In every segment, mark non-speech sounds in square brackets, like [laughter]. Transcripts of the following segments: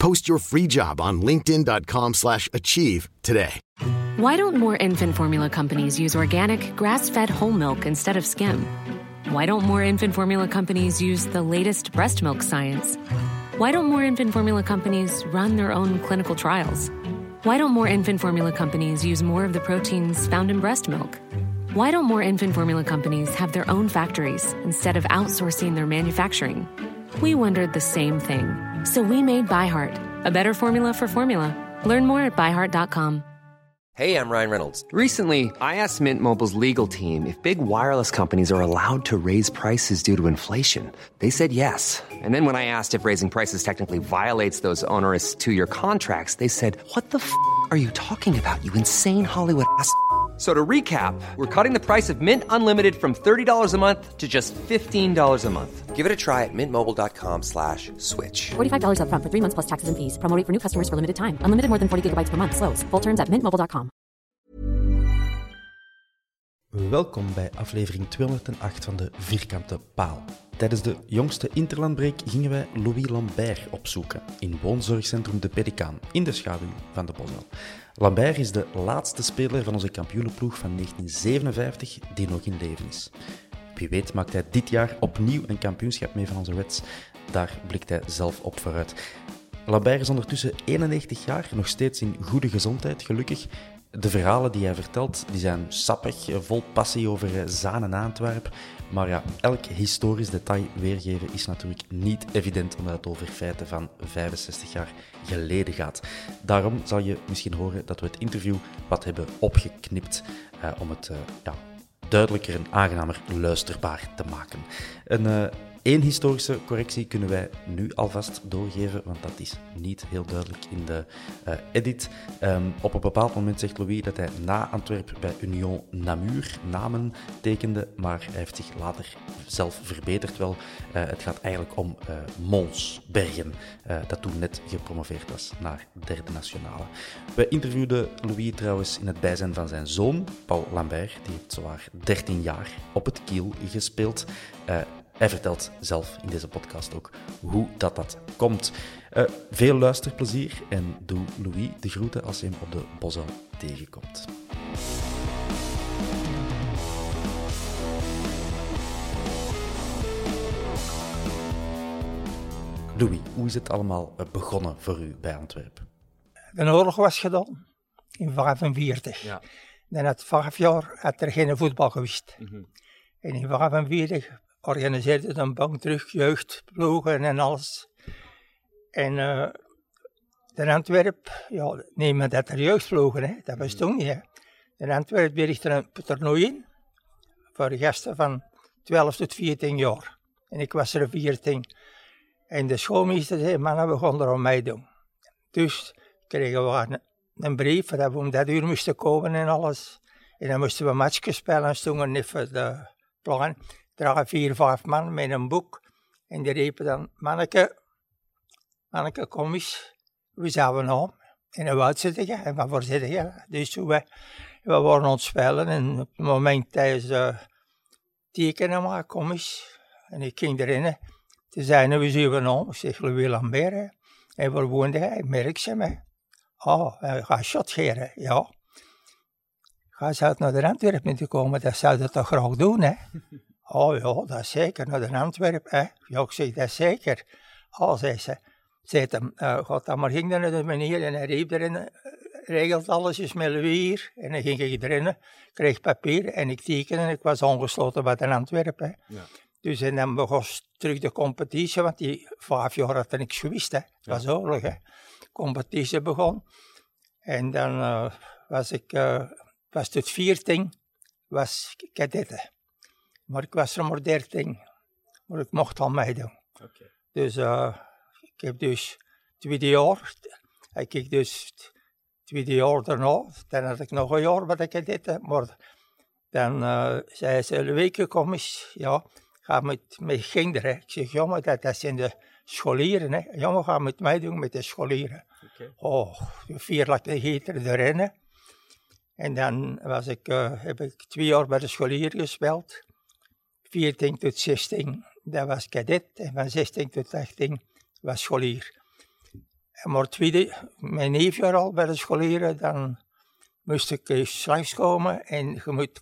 Post your free job on linkedin.com/achieve slash achieve today. Why don't more infant formula companies use organic, grass-fed whole milk instead of skim? Why don't more infant formula companies use the latest breast milk science? Why don't more infant formula companies run their own clinical trials? Why don't more infant formula companies use more of the proteins found in breast milk? Why don't more infant formula companies have their own factories instead of outsourcing their manufacturing? We wondered the same thing. So we made ByHeart, a better formula for formula. Learn more at byheart.com. Hey, I'm Ryan Reynolds. Recently, I asked Mint Mobile's legal team if big wireless companies are allowed to raise prices due to inflation. They said yes. And then when I asked if raising prices technically violates those onerous two year contracts, they said, What the f are you talking about, you insane Hollywood ass? So to recap, we're cutting the price of Mint Unlimited from $30 a month to just $15 a month. Give it a try at mintmobile.com slash switch. $45 upfront for three months plus taxes and fees. Promo rate for new customers for limited time. Unlimited more than 40 gigabytes per month. Slows. Full terms at mintmobile.com. Welkom bij aflevering 208 van de Vierkante Paal. Tijdens de jongste Interlandbreek gingen wij Louis Lambert opzoeken in woonzorgcentrum De Pelikaan in de schaduw van de Bosel. Lambert is de laatste speler van onze kampioenenploeg van 1957 die nog in leven is. Wie weet maakt hij dit jaar opnieuw een kampioenschap mee van onze Reds. Daar blikt hij zelf op vooruit. Lambert is ondertussen 91 jaar, nog steeds in goede gezondheid, gelukkig. De verhalen die hij vertelt die zijn sappig, vol passie over Zaan en Antwerp. Maar ja, elk historisch detail weergeven is natuurlijk niet evident omdat het over feiten van 65 jaar geleden gaat. Daarom zal je misschien horen dat we het interview wat hebben opgeknipt eh, om het eh, ja, duidelijker en aangenamer luisterbaar te maken. Een eh, één historische correctie kunnen wij nu alvast doorgeven, want dat is niet heel duidelijk in de eh, edit. Ehm, op een bepaald moment zegt Louis dat hij na Antwerp bij Union Namur namen tekende, maar hij heeft zich later zelf verbeterd wel. Eh, het gaat eigenlijk om eh Mons Bergen, dat toen net gepromoveerd was naar derde nationale. We interviewden Louis trouwens in het bijzijn van zijn zoon, Paul Lambert, die heeft zowaar 13 jaar op het kiel gespeeld. Hij vertelt zelf in deze podcast ook hoe dat, dat komt. Eh, veel luisterplezier en doe Louis de groeten als je hem op de Bosel tegenkomt. Louis, hoe is het allemaal eh, begonnen voor u bij Antwerpen? De oorlog was gedaan in 45. Ja. Dan had vijf jaar had er geen voetbal geweest. Mhm. En in 45 organiseerde het een bank terug, jeugdploegen en alles. En uh, de Antwerp, ja, neem dat er jeugdploegen, hè, dat bestond niet. Hè. De Antwerp die richt er een toernooi in voor gasten van 12 tot 14 jaar. En ik was er 14. En de schoolmeester zei, mannen, we gaan er om meedoen. Dus kregen we een, een brief dat we om dat uur moesten komen en alles. En dan moesten we matchjes spelen en stonden even de plan. Dragen vier, vijf man met een boek. En die riepen dan, manneke, manneke, kom eens. We zouden om. En wat zit je? En waarvoor zit je? Dus we, we waren aan spelen en op het moment tijdens de tekenen maar, kom eens. En ik ging erin. Toen zei we zien we om. Ik zeg, Lambert. hè. En waar woonde hij? Merkse me. Oh, hij gaat shot geren. Ja. Ga ze uit naar de Antwerpen te komen, dat zou dat toch graag doen, hè? Oh ja, dat is zeker, naar de Antwerpen, hè? Ja, ik zeg, dat zeker. Oh, zei ze. Hem, uh, gaat dan maar, ging dan naar de meneer en hij riep erin, eh, regelt alles eens met Louis. En dan ging ik erin, kreeg papier en ik tekende en ik was ongesloten bij de Antwerpen? Ja. Dus en dan begon terug de competitie, want die vijf jaar had er niks gewist, hè. Het was oorlog, hè. competitie begon. En dan eh, was ik, eh, was tot 14, was kadette. Maar ik was er maar 13, maar ik mocht al meedoen. Dus eh, ik heb dus tweede jaar, ik heb dus tweede jaar daarna, dan had ik nog een jaar wat ik dit maar dan uh, zei ze, week kom eens, ja, ga met, met kinderen. Ik zeg, jongen, dat, dat zijn de scholieren, hè. Jongen, ga met mij doen met de scholieren. Okay. Oh, vier laten geten erin. En dan was ik, uh, heb ik twee jaar bij de scholieren gespeeld. 14 tot 16, dat was cadet. En van 16 tot 18 was scholier. En maar tweede, mijn neefjaar al bij de scholieren, dan moest ik eens langskomen. En je moet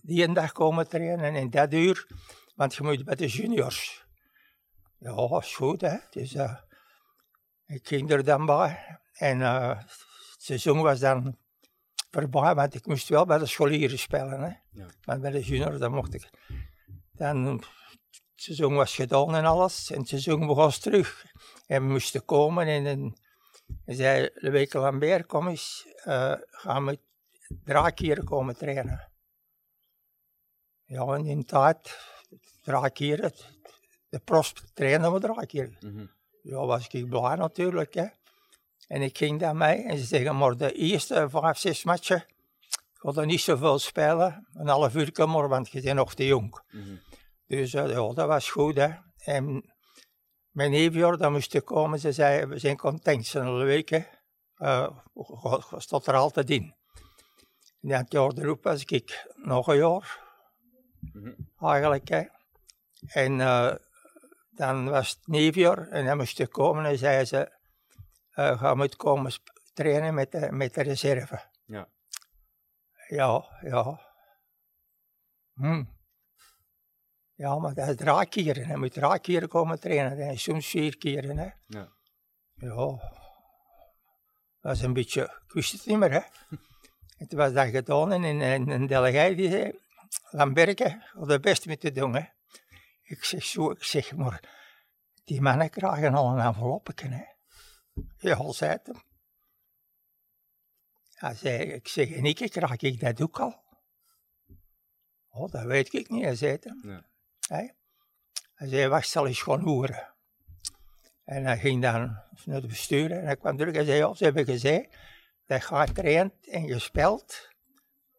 die een dag komen trainen en dat uur, want je moet bij de juniors. Ja, is goed hè. Dus uh, ik ging er dan bij. En uh, het seizoen was dan voorbij, want ik moest wel bij de scholieren spelen. Hè. Ja. Maar bij de juniors, dan mocht ik. Dan, het seizoen was gedaan en alles. En het seizoen begon terug. En we moesten komen en, en, en zei Leweke Lambert, kom eens, uh, gaan we draakhieren komen trainen. Ja, en in tijd, draakhieren, de prost trainen we draakhieren. Mm -hmm. Ja, was ik blij natuurlijk. Hè. En ik ging daar mee en ze zeggen, maar de eerste vijf, zes matchen, ik ga er niet zoveel spelen, een half uur maar, want je bent nog te jong. Mm -hmm. Dus uh, ja, dat was goed. Hè. En mijn neefjaar, dan moest ik komen, ze zei, we zijn content, zijn week, hè. Uh, stond er altijd in. En dat jaar erop was ik nog een jaar, mm -hmm. eigenlijk. Hè. En uh, dan was het en dan moest ik komen en zei ze, uh, ga moet komen trainen met de, met de reserve. Ja. Ja, ja. Hm. Ja, maar dat is draakkieren. Hij moet draakkieren komen trainen. Is soms vier keren. Hè. Ja. Ja. Dat is een beetje, ik wist het niet meer. Hè. [laughs] en toen was dat gedaan en een, een die zei, Lamberke, had het best met te doen. Hè. Ik zeg zo, ik zeg maar, die mannen krijgen al een envelopje. Hè. Ja, zei het hem. Hij zei, ik zeg, en ik krijg ik dat ook al? Oh, dat weet ik niet, hij zei het hem. Ja. Hij, hij zei, wacht, zal eens gaan horen. En hij ging dan naar de bestuur en hij kwam terug en zei, ja, ze hebben gezegd, dat je getraind en gespeeld,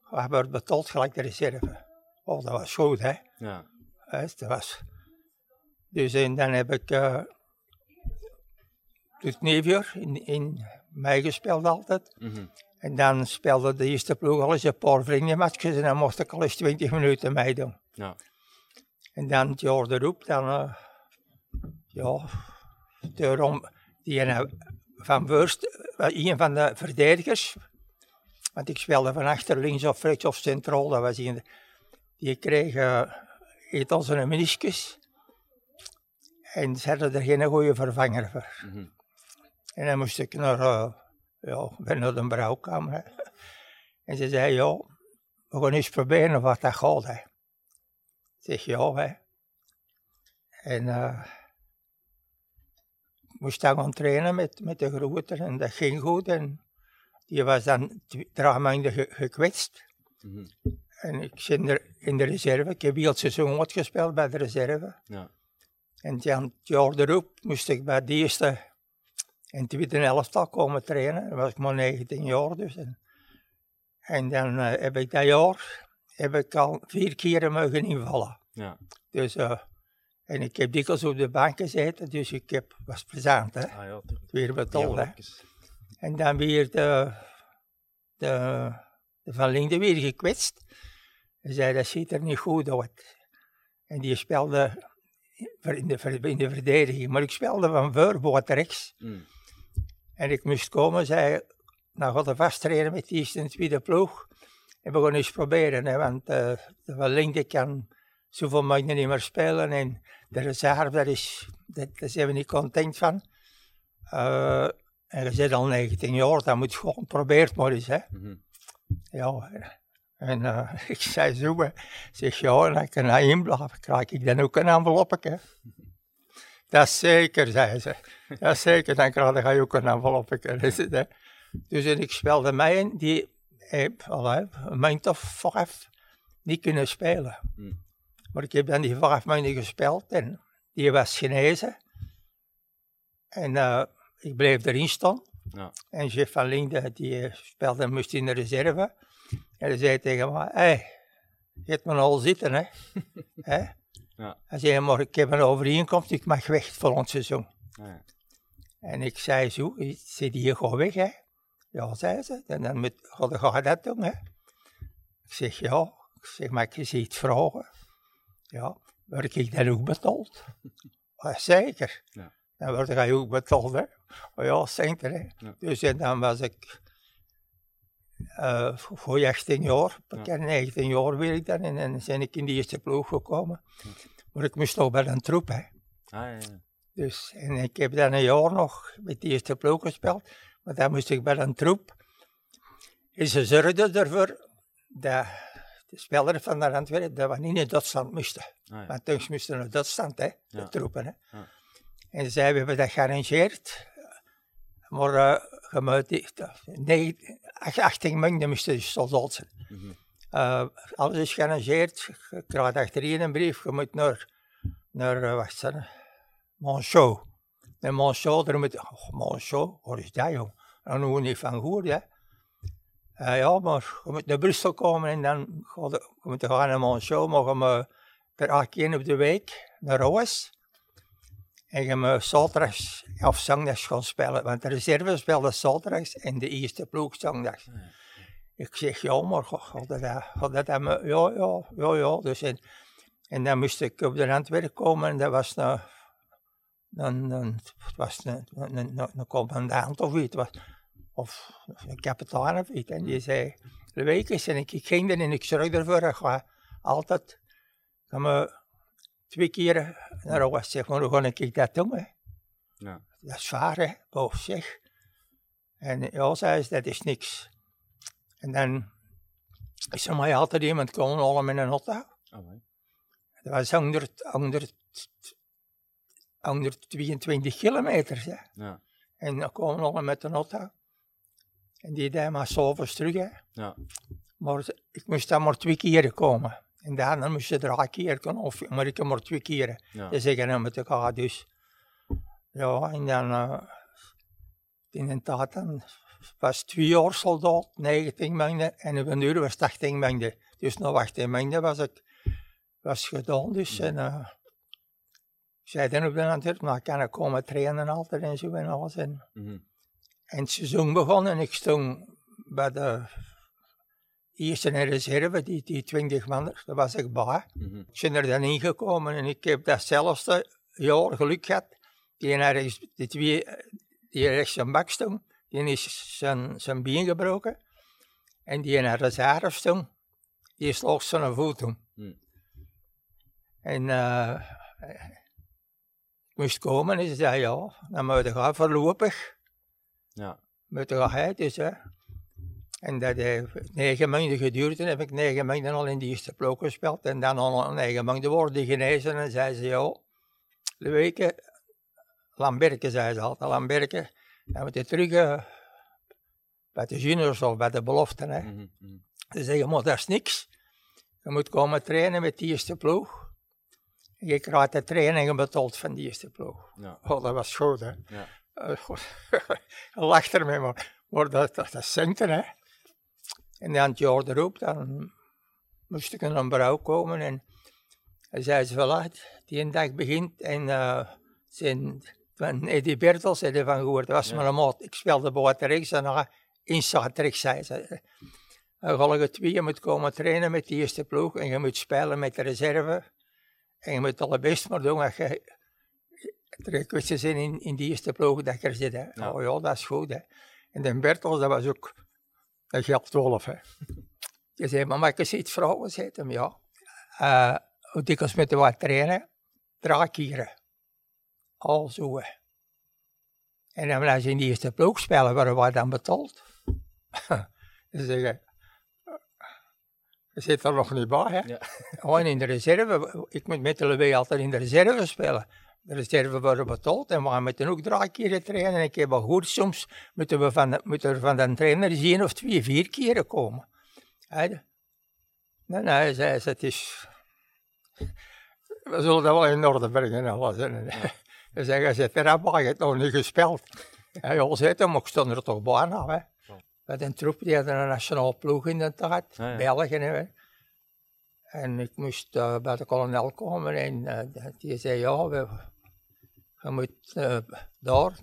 je wordt betaald gelijk de reserve. Oh, dat was goed, hè. Ja. dat was... Dus en dan heb ik... Uh, het neefjaar in, in mei gespeeld altijd. Mm -hmm. En dan speelde de eerste ploeg al eens een paar vriendenmatjes en dan mocht ik al eens 20 minuten meedoen. Ja. En dan het jaar erop, dan, uh, ja, daarom, die ene van Wurst, een van de verdedigers, want ik speelde van achter links of rechts of centraal, dat was een, die kreeg uh, eet als een meniscus. En ze hadden er geen goede vervanger voor. Mm -hmm. En dan moest ik naar, uh, ja, ben naar de brouwkamer. [laughs] En ze zei, ja, we gaan eens proberen wat dat gaat. Hè. Ik zeg, ja, hè. En uh, moest dan gaan trainen met, met de grote en dat ging goed. En die was dan drie maanden ge gekwetst. Mm -hmm. En ik zit er in de reserve. Ik heb heel het seizoen wat gespeeld bij de reserve. Ja. En dan het jaar erop moest ik bij de eerste en tweede elftal komen trainen. Dat was ik maar 19 jaar dus. En, en dan uh, heb ik dat jaar heb ik al vier keer mogen invallen. Ja. Dus, uh, en ik heb dikwijls op de bank gezeten, dus ik heb, was plezant hè. Ah, ja, weer betaald hè. En dan weer de, de, de Van Linden weer gekwetst. Hij zei, dat ziet er niet goed uit. En die speelde in de, in de verdediging, maar ik speelde van voor, rechts. Mm. En ik moest komen, zei nou gaat er vast trainen met die eerste en tweede ploeg. En we gaan eens proberen, hè, want uh, de Verlengde kan zoveel maanden niet meer spelen. En de reserve, daar, is, dat, daar zijn we niet content van. Uh, en je zit al 19 jaar, dat moet gewoon, probeert maar eens. Hè. Mm -hmm. Ja, en uh, [laughs] ik zei zo, zeg ja, en ik er inblijf, krijg ik dan ook een envelopje. [laughs] Dat is zeker, zei ze. Dat is zeker, dan krijg je ook een envelopje. [laughs] Dus en ik speelde mij in, die heb een maand of vijf niet kunnen spelen. Hmm. Maar ik heb dan die vijf maanden gespeeld en die was genezen. En uh, ik bleef erin staan. Ja. En Jeff van Linde, die eh, speelde, moest in de reserve. En hij zei tegen me, hé, hey, je hebt me al zitten, hè. [laughs] hè? Ja. Hij zei, maar ik heb een overeenkomst, ik mag weg volgend seizoen. Ah, ja. En ik zei zo, zit hier gewoon weg, hè? Ja, zei ze. En dan moet, ga, je dat doen, hè? Ik zeg, ja. Ik zeg, maar ik zie het vragen. Ja, word ik dan ook betaald? [laughs] "Ah, zeker. Ja. Dan word ik ook betaald, hè? Oh ja, zeker, hè? Ja. Dus en dan was ik eh, voor 18 jaar, Ja. heb 19 jaar weer ik dan, en dan ben ik in de eerste ploeg gekomen. Maar ik moest nog bij een troep, hè? Ah, ja, ja. Dus, en ik heb dan een jaar nog met de eerste ploeg gespeeld, maar dan moest ik bij een troep. En ze zorgden ervoor dat de spelers van de Antwerpen dat we niet naar Duitsland moesten. Ah, ja. Want toen moesten naar Duitsland, hè, de Ja. troepen. Hè. Ja. En we hebben dat gearrangeerd. Maar uh, je moet niet- nee, ach- 18 man moesten dus soldaat zijn. Mhm. Eh, alles is gearrangeerd. Je krijgt achterin een brief. Je moet naar, naar uh, wacht eens, Monchaux. En Monchaux, daar moet... Oh, waar is dat, jong? Hebben we niet van gehoord, hè. Eh, ja, maar je moet naar Brussel komen en dan ga je, je moet gaan naar Monchaux. Maar je moet per acht keer op de week naar huis. En je moet zaterdags of zondags gaan spelen. Want de reserve speelde zaterdags en de eerste ploeg zondags. Ik zeg, ja, maar dat, dat aan me- Ja, ja, ja, ja. Dus en, en dan moest ik op de Antwerpen komen en dat was een, een, het was een, een, een, een commandant of iets. Of een kapitein of iets. En die zei, de week is en ik, ik ging er en ik zorg ervoor. Ik ga altijd, me twee keer naar huis. Zeg maar, hoe ga ik dat doen? Hè? Ja. Dat is waar, hè, boven zeg. En ja, zei ze, dat is niks. En dan is er mij altijd iemand komen halen met een auto. Oh. Dat was 100, 100, 122 kilometer. Hè. Ja. En dan komen halen met een auto. En die deed maar s'avonds terug. Hè. Ja. Maar ik moest dan maar twee keer komen. En daarna moest je drie keer komen, of, maar ik maar twee keer. Ja. Zeggen dan met elkaar dus. Ja, en dan uh, inderdaad, dan was twee jaar soldaat, 19 maanden, en op een uur was het 18 maanden. Dus na 18 maanden was ik was gedaan, dus. En, uh, ik zei dan op de antwoord, maar kan ik komen trainen altijd en zo en alles. En, Mhm. En het seizoen begon en ik stond bij de eerste reserve, die, die 20 man, daar was ik bij. Mhm. Ik ben er dan ingekomen en ik heb datzelfde jaar geluk gehad. Die, rechts, die twee, die rechts zijn bak stond, die is zijn, zijn been gebroken. En die naar de reserve stond, die sloeg zijn voet om. Hmm. En eh, ik moest komen en ze zei ja, dan moet je gaan voorlopig. Ja. Moet je gaan dus hè. En dat heeft negen maanden geduurd en heb ik negen maanden al in die eerste ploeg gespeeld. En dan al negen maanden worden genezen en zei ze ja, de weken, Lamberke zei ze altijd, Lamberke, dan moet je terug eh, bij de juniors of bij de beloften. Hè. Mhm. Mhm. Ze zeggen, maar dat is niks. Je moet komen trainen met die eerste ploeg. En je krijgt de trainingen betaald van die eerste ploeg. Ja. Oh, dat was goed, hè. Ja. Eh, [laughs] [laughs] lacht ermee, maar, maar dat, dat, dat centen, hè. En dan het jaar erop, dan moest ik in een bureau komen en hij zei ze, voilà, die een dag begint en uh, zijn, van Eddie Bertels had van gehoord, dat was Ja. mijn maat. Ik speelde buiten rechts en dan inside rechts, zei ze. Dan ga je twee, je moet komen trainen met de eerste ploeg en je moet spelen met de reserve. En je moet alle best maar doen als je terugkwisten zijn in, in die eerste ploeg dat je er zit. Hè. Ja. Oh ja, dat is goed. Hè. En de Bertels, dat was ook, geldt 12. Hè. Je zei, maar ik eens iets vragen? Zei hem, ja. Eh, hoe dikwijls moeten we trainen? Drie keren. Al zo. hè. En dan als je in die eerste ploeg spelen, worden we dan betaald. [laughs] Ze zeggen, je zit er nog niet bij, hè? Ja. [laughs] Gewoon in de reserve. Ik moet met de LW altijd in de reserve spelen. De reserve worden betaald en we moeten ook drie keren trainen. En ik heb al gehoord, soms moeten we van de, moeten er van de trainer één of twee, vier keren komen. Hè? Nee, nee, zei ze, het is... We zullen dat wel in orde brengen en alles. En, Ze zeggen, ze hebben je het nog niet gespeeld. Ja, ja, zei maar ik stond er toch bijna. Hè. Met een troep, die hadden een nationale ploeg in de tijd, Ja, ja. België. Hè. En ik moest eh, bij de kolonel komen en eh, die zei, ja, we, je moet eh, daar.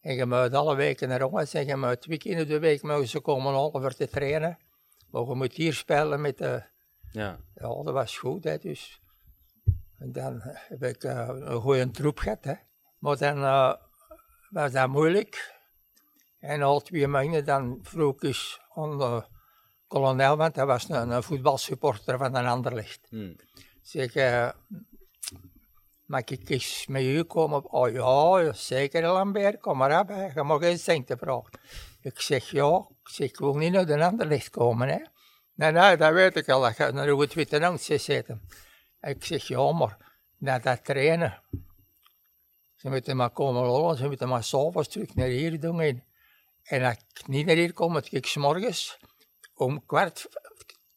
En je moet alle weken naar jongens en je moet twee keer in de week mogen ze komen voor te trainen. Maar je moet hier spelen met de... Ja. Ja, dat was goed, hè, dus. En dan heb ik eh, een goede troep gehad, hè. Maar dan eh, was dat moeilijk. En al twee maanden dan vroeg ik aan de kolonel, want hij was een, een voetbalsupporter van een ander licht. Hm. Zeg, eh, mag ik eens met u komen? Oh ja, zeker Lambert, kom maar op, hè. je mag geen centen vragen. Ik zeg, ja, ik, zeg, ik wil niet naar de ander licht komen, hè. Nee, nee, dat weet ik al, dat gaat naar het Witte Angst zitten. Ik zeg, ja, maar na dat trainen, ze moeten maar komen rollen, ze moeten maar s'avonds terug naar hier doen. En, en als ik niet naar hier kom, moet ik 's morgens om kwart,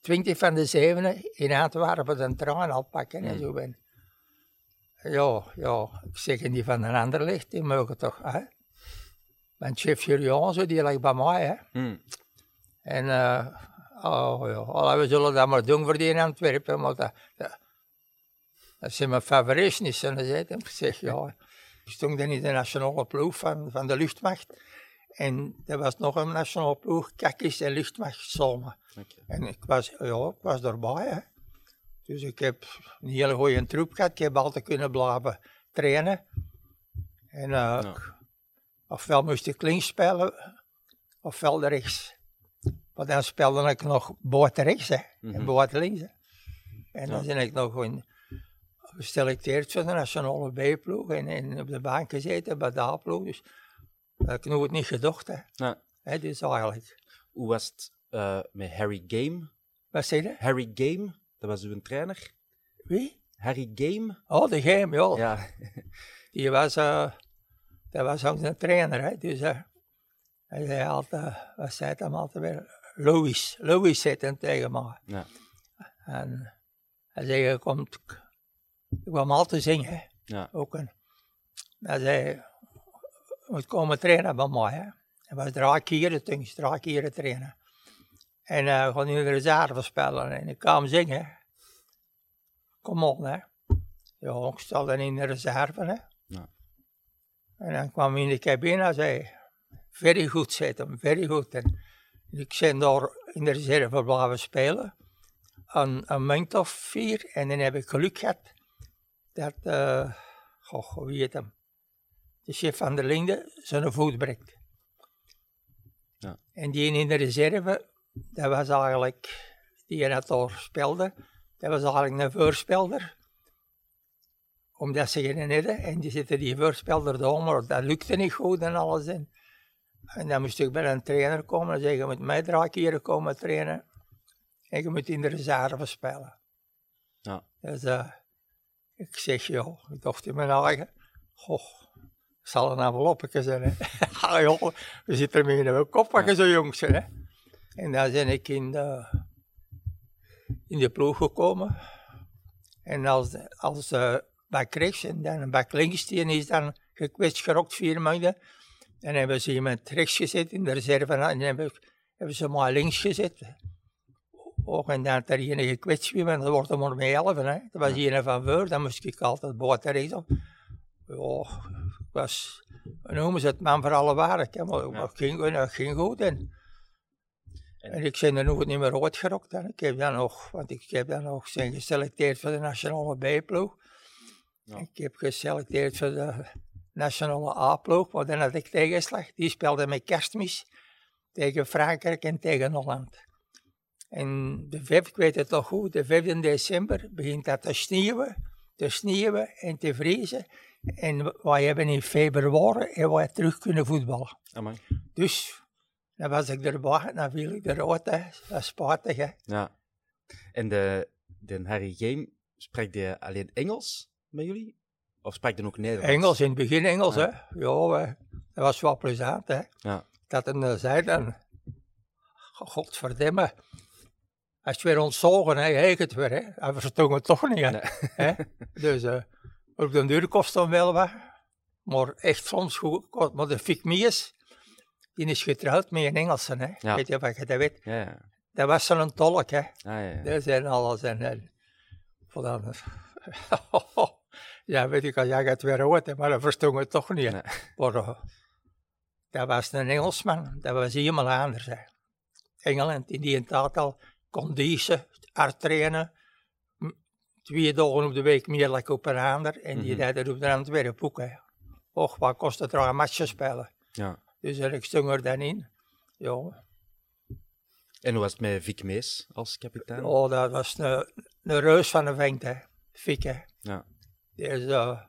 twintig van de zevenen in Antwerpen de trein al pakken en zo ben. Ja, ja, ik zeg die van een ander ligt, die mogen toch, hè. Mijn chef Julian, zo, die ligt bij mij, hè. Hm. En eh, oh, ja, allee, we zullen dat maar doen voor die in Antwerpen, maar dat, dat, dat zijn mijn favoristen is. En dan zei hij, ik zeg ja, ik stond dan in de nationale ploeg van, van de luchtmacht. En er was nog een nationale ploeg, Kakis en luchtmacht samen. Oké. En ik was, ja, ik was erbij, hè. Dus ik heb een hele goede troep gehad. Ik heb altijd kunnen blijven trainen. En eh, Ja. ofwel moest ik links spelen, ofwel rechts. Maar dan speelde ik nog buiten rechts hè, en Mhm. buiten links. Hè. En dan ben ik nog in, geselecteerd voor de nationale B-ploeg en, en op de bank gezeten bij de A-ploeg. Dus dat heb ik nooit niet gedacht. Hè. Ja. Hè, dus eigenlijk, Hoe was het eh, met Harry Game? wat zei je? Harry Game, dat was uw trainer. Wie? Harry Game? Oh, de game, ja. Ja. Die was, eh dat was ook een trainer, hè. Dus eh, hij zei altijd, wat zei hem altijd weer? Louis, Louis zei hem tegen mij. Ja. En hij zei, je komt, ik kwam altijd zingen, hè. Ja. Ook een, hij zei, je moet komen trainen bij mij, hè. Hij was drie keren, toen drie keren trainen. En uh, gewoon in de reserve spelen en ik kwam zingen. Kom op, hè. Ik sta dan in de reserve, hè. Ja. En dan kwam hij in de cabine en zei, very goed, hij, very goed. En ik ben daar in de reserve blijven spelen, een, een maand of vier. En dan heb ik geluk gehad dat, uh, goh, hoe heet hem, de chef van de Linde zijn voet breekt. Ja. En die in de reserve, dat was eigenlijk, die dat daar speelde, dat was eigenlijk een voorspelder. Omdat ze geen hadden en die zitten die voorspelder daar, maar dat lukte niet goed en alles. En, en dan moest ik bij een trainer komen en zeggen, je moet mij drie keer komen trainen. En je moet in de reserve spelen. Ja. Dus uh, ik zeg, ja, ik dacht in mijn eigen, goh, zal een envelopje zijn, hè. [laughs] joh, we zitten er in een kop, wat je zo jong zijn, hè. En dan ben ik in de, in de ploeg gekomen. En als, als uh, bak rechts en dan bak links, die is dan gekwetst gerokt vier maanden. En hebben ze iemand rechts gezet in de reserve en hebben, hebben ze maar links gezet. Ook en dan er een gekwetst weer, want dat wordt er maar mee helpen. Hè. Dat was hier van voor, dan moest ik altijd buiten rechts op. Ja, ik was, noemen ze het man voor alle waarheid, maar ging, het ging goed. En, en, ik ben er nog niet meer uitgerokt. Ik heb dan nog, want ik heb dan nog zijn geselecteerd voor de nationale B-ploeg. Ja. Ik heb geselecteerd voor de nationale A-ploeg, maar dan had ik tegenslag. Die speelde met kerstmis tegen Frankrijk en tegen Holland. En de 5, ik weet het nog goed, de 5 december begint dat te sneeuwen, te sneeuwen en te vriezen. En wij hebben in februari en wij terug kunnen voetballen. Amai. Dus dan was ik erbij, dan viel ik eruit, hè. dat spijtig. Hè. Ja. En de, de Harry Game, spreekt hij alleen Engels met jullie? Of spreekt hij ook Nederlands? Engels, in het begin Engels, Ja. hè. Ja, dat was wel plezant, hè. Ja. Dat hij zei dan, godverdomme, als je weer ontzogen, hè, heet het weer, hè. Hij verstond het toch niet, hè. Nee. hè? [laughs] Dus uh, op de duur kost dan wel wat. Maar echt soms goed. Maar de Fik Mies, die is getrouwd met een Engelse, hè. Ja. Weet je wat je dat weet? Ja, ja. Dat was zo'n tolk, hè. Ah, ja, ja. Dat zijn alles en... en voor dan, [laughs] ja, weet ik, als jij het weer hoort, maar dat verstond het toch niet. Nee. Maar, eh, dat was een Engelsman, dat was helemaal anders. Hè. Engeland, in die tijd al conditie, hard trainen, twee dagen op de week meer dan op een ander, en die Mhm. deden op de Antwerpen ook. Hè. Och, wat kost het er een matje spelen? ja. Dus ik stond er dan in. Ja, En hoe was het met Vic Mees als kapitein? oh, dat was een, een reus van een vent, hè. Fik, hè. Ja. Die, is, eh,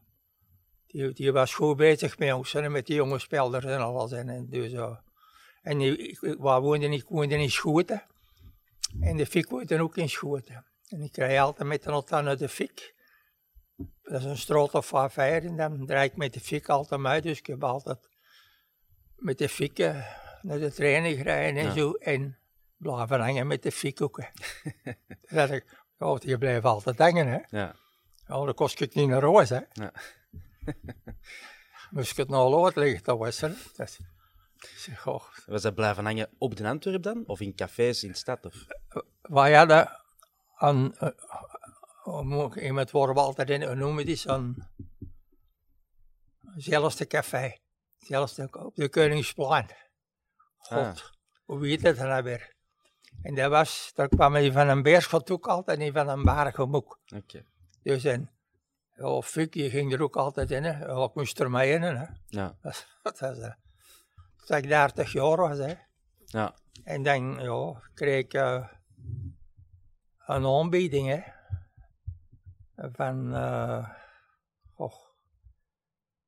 die, die was goed bezig met ons, hè, met die jonge spelers en alles. En, en, dus, eh, en die, ik, ik waar woonde, ik woonde in Schoten. En de fik woonde ook in Schoten. En ik krijg altijd met een auto naar de fik. Dat is een straat of vijf en dan draai ik met de fik altijd uit. Dus ik heb altijd met de fik eh, naar de training gereden en Ja. zo. En blijven hangen met de fik ook. [laughs] dat ik, oh, die blijven altijd hangen, hè. Ja. Ja, dan kost ik niet naar roos, hè. Ja. [laughs] Moest ik het nou lood liggen, dat was het. Dat is- zeg, oh, Was dat blijven hangen op de Antwerp dan? Of in cafés in de stad? Of? wij hadden eh, hoe moet ik- iemand worden we altijd in, noemen die zo'n zelfste café. Zelfste op de Koningsplein. God, Ah. hoe heet dat nou weer? En dat was, daar kwam hij van een beerschot ook altijd en van een bargemoek. Oké. Dus en, Fuk, die ging er ook altijd in, hè. Ik moest er mee in, hè. Ja. Dat, [laughs] dat was, eh, toen ik 30 jaar was, hè. Ja. En dan ja, kreeg ik eh, een aanbieding hè, van, eh oh,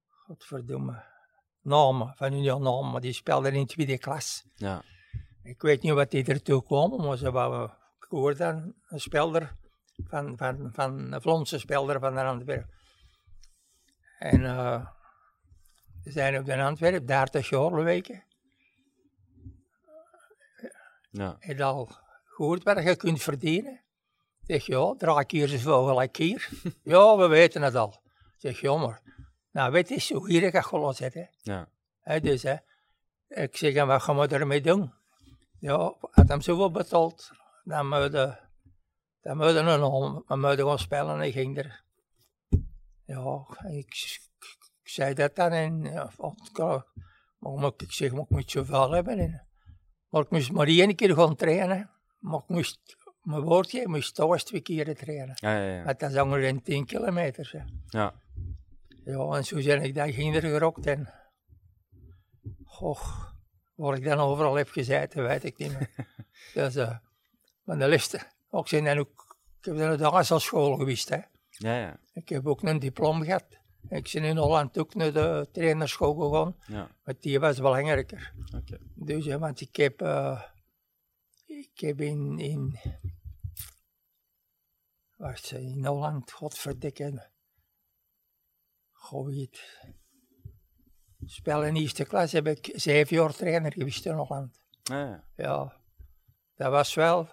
godverdomme, Namen, van Namen, die speelde in tweede klas. Ja. Ik weet niet wat die ertoe kwam, maar ze ik hoorde dan een speler, van, van, van een Vlaamse speler van de Antwerpen. En eh we zijn op de Antwerpen, 30 jaar weken. Ja. Heb je al gehoord wat je kunt verdienen? Ik zeg, ja, drie keer zoveel gelijk hier. [laughs] ja, we weten het al. Ik zeg, jammer. Nou, weet je, zo hier gaat gelost hè. Ja. Hè, dus, hè. Ik zeg, en wat gaan we ermee doen? Ja, had hem zoveel betaald, dan moeten dan moeten we nog we moeten gaan spelen en ik ging er. Ja, ik, ik zei dat dan en ja, maar ik zeg, maar ik moet zoveel hebben. En, maar ik moest maar één keer gaan trainen. Maar ik moest, mijn woordje, ik moest thuis twee keer trainen. Ja, ja, ja. Want dat is ongeveer 10 kilometer. Hè. Ja. Ja, en zo ben ik dan ging er gerokt en... Och, waar ik dan overal heb gezeten, weet ik niet meer. [laughs] dus, eh maar de liefste, ook zijn dan ook... Ik heb dan een dansschool geweest, hè. Ja, ja. Ik heb ook een diploma gehad. Ik ben in Holland ook naar de trainerschool gegaan, Ja. maar die was belangrijker. Oké. Dus, ja, want ik heb... eh, ik heb in... in wacht, in Holland, godverdikke... Weet. Spel in eerste klas heb ik zeven jaar trainer geweest in Holland. Ah, ja. Ja, dat was wel...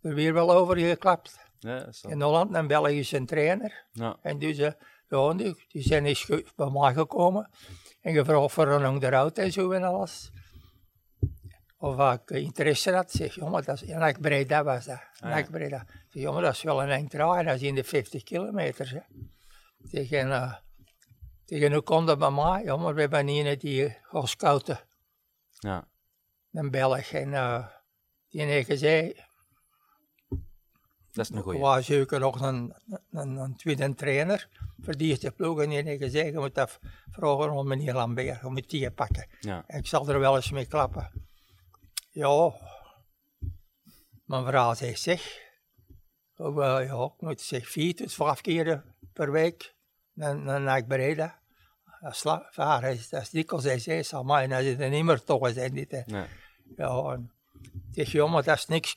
Er weer wel over geklapt. Ja, In Holland een Belgische trainer. Ja. En dus, ja, die, die zijn eens bij mij gekomen en gevraagd voor een onderhoud en zo en alles. Of ik interesse had, zeg, jongen, dat is, en ik Breda was dat. Ah, En ja. ik Breda. Zeg, jongen, dat is wel een eind draaien, dat is in de 50 kilometer. Hè. Zeg, en, eh, tegen hoe kon dat bij mij? Ja, maar we hebben een die gaat scouten, Ja. een Belg. En uh, die heeft gezegd, Dat is een ik goeie. was zeker nog een, een, een tweede trainer voor die eerste ploeg. En die heeft gezegd, je moet dat vragen aan meneer Lambert, je moet die pakken. Ja. Ik zal er wel eens mee klappen. Ja, mijn vrouw zegt, zeg, oh, eh, ja, ik moet zeg vier tot vijf keer per week naar, naar, Breda. Dat is, la- varen is, dat is dikwijls hij maar, en als je er niet meer toch zijn dit. hè. Ja. En ja, maar dat is niks.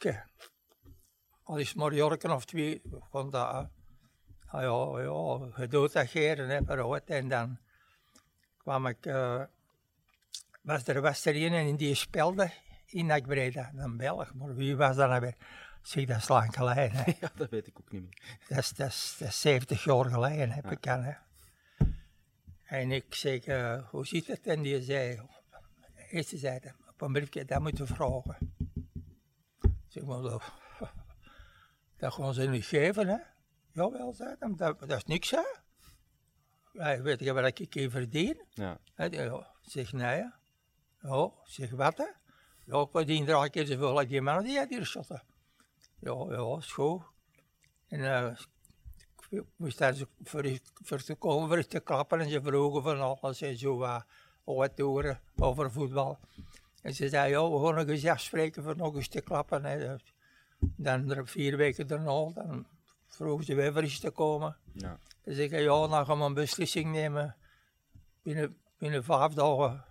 Al is maar jorken of twee, van dat. Ah, ja, ja, je doet dat geren, hè, wat. En dan kwam ik, eh, was er, was er een en die speelde in Akbreda, een Belg, maar wie was dat nou weer? Zeg, dat is lang geleden, hè. [laughs] ja, dat weet ik ook niet meer. Dat is, dat, is, dat is 70 jaar geleden, heb ik aan, hè. En ik zeg, eh, hoe zit het? En die zei, eerste zei hij, op een briefje, dat moet je vragen. Zeg maar, dat, [laughs] dat gaan ze niet geven, hè? Jawel, zei hij, dat, dat is niks, hè? Ja, weet je wat ik hier verdien? Ja. Ja, zeg, nee? Ja, zeg, wat, hè? Ja, ik verdien drie keer zoveel als die mannen die uit hier schotten. Ja, ja, goed. En eh, ik moest daar voor, voor te komen, voor te klappen en ze vroegen van alles en zo wat, wat horen over voetbal. En ze zei, ja, we gaan nog eens afspreken voor nog eens te klappen. Hè. Dus Dan er vier weken daarna, dan vroegen ze weer voor eens te komen. Ja. Zeg ik, ja, dan gaan we een beslissing nemen binnen, binnen vijf dagen.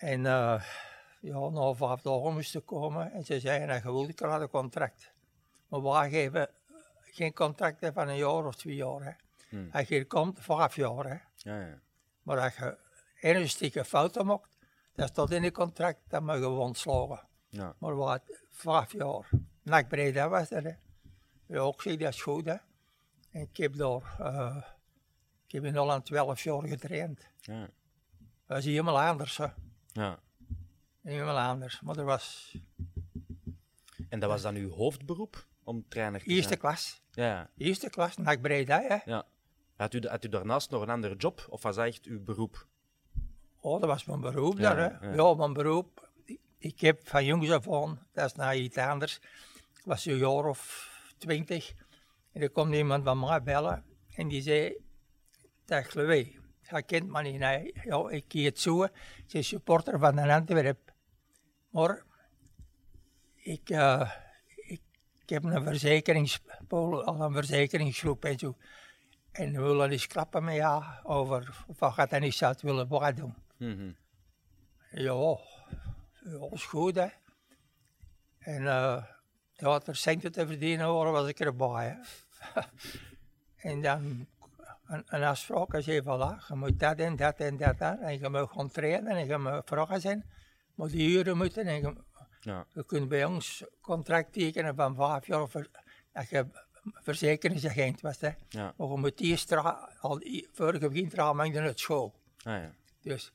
En eh, ja, na vijf dagen moesten komen en ze zeiden, nou, je wilt ik een contract. Maar wij geven geen contract van een jaar of twee jaar. Hè. Hmm. Als je hier komt, vijf jaar. Hè. Ja, ja. Maar als je ernstige fouten maakt, dat staat in het contract, dan mag je ontslagen. Ja. Maar wat, vijf jaar. Nak Breda was dat, hè. Ja, ik zeg, dat is goed, hè. En ik heb daar, eh, ik heb in Holland twaalf jaar getraind. Ja. Dat is helemaal anders, hè. ja. Helemaal anders. Maar er was En dat was dan uw hoofdberoep om trainer te eerste zijn? klas. Ja. Eerste klas, Nak Breda, hè. ja. Had u, had u daarnaast nog een andere job of was dat echt uw beroep? Oh, dat was mijn beroep Ja, daar, hè. ja. Ja, mijn beroep. Ik, heb van jongs af aan, dat is nou iets anders. Ik was een jaar of twintig. En er kwam iemand bij mij bellen. En die zei, dag Louis, hij kent me niet. Nee, ja, ik ken het zo. Ze is supporter van de Antwerp. Maar ik, eh, ik, ik heb een verzekerings, al een verzekeringsgroep en zo. En we willen eens klappen met jou over wat hij niet zou willen wat doen. Mhm. Ja, ja, is goed hè. En eh ja, er centen te verdienen waren, was ik erbij. [laughs] En dan een, een afspraak, hij zei voilà, je moet dat en dat en dat. En je moet gaan trainen en je moet vragen zijn. Maar die uren moeten en je, Ja. je kunt bij ons contract tekenen van vijf jaar voor, dat je verzekeringsagent was. Hè. Ja. Maar je moet eerst al voor je begint uit school. Ah, ja. Dus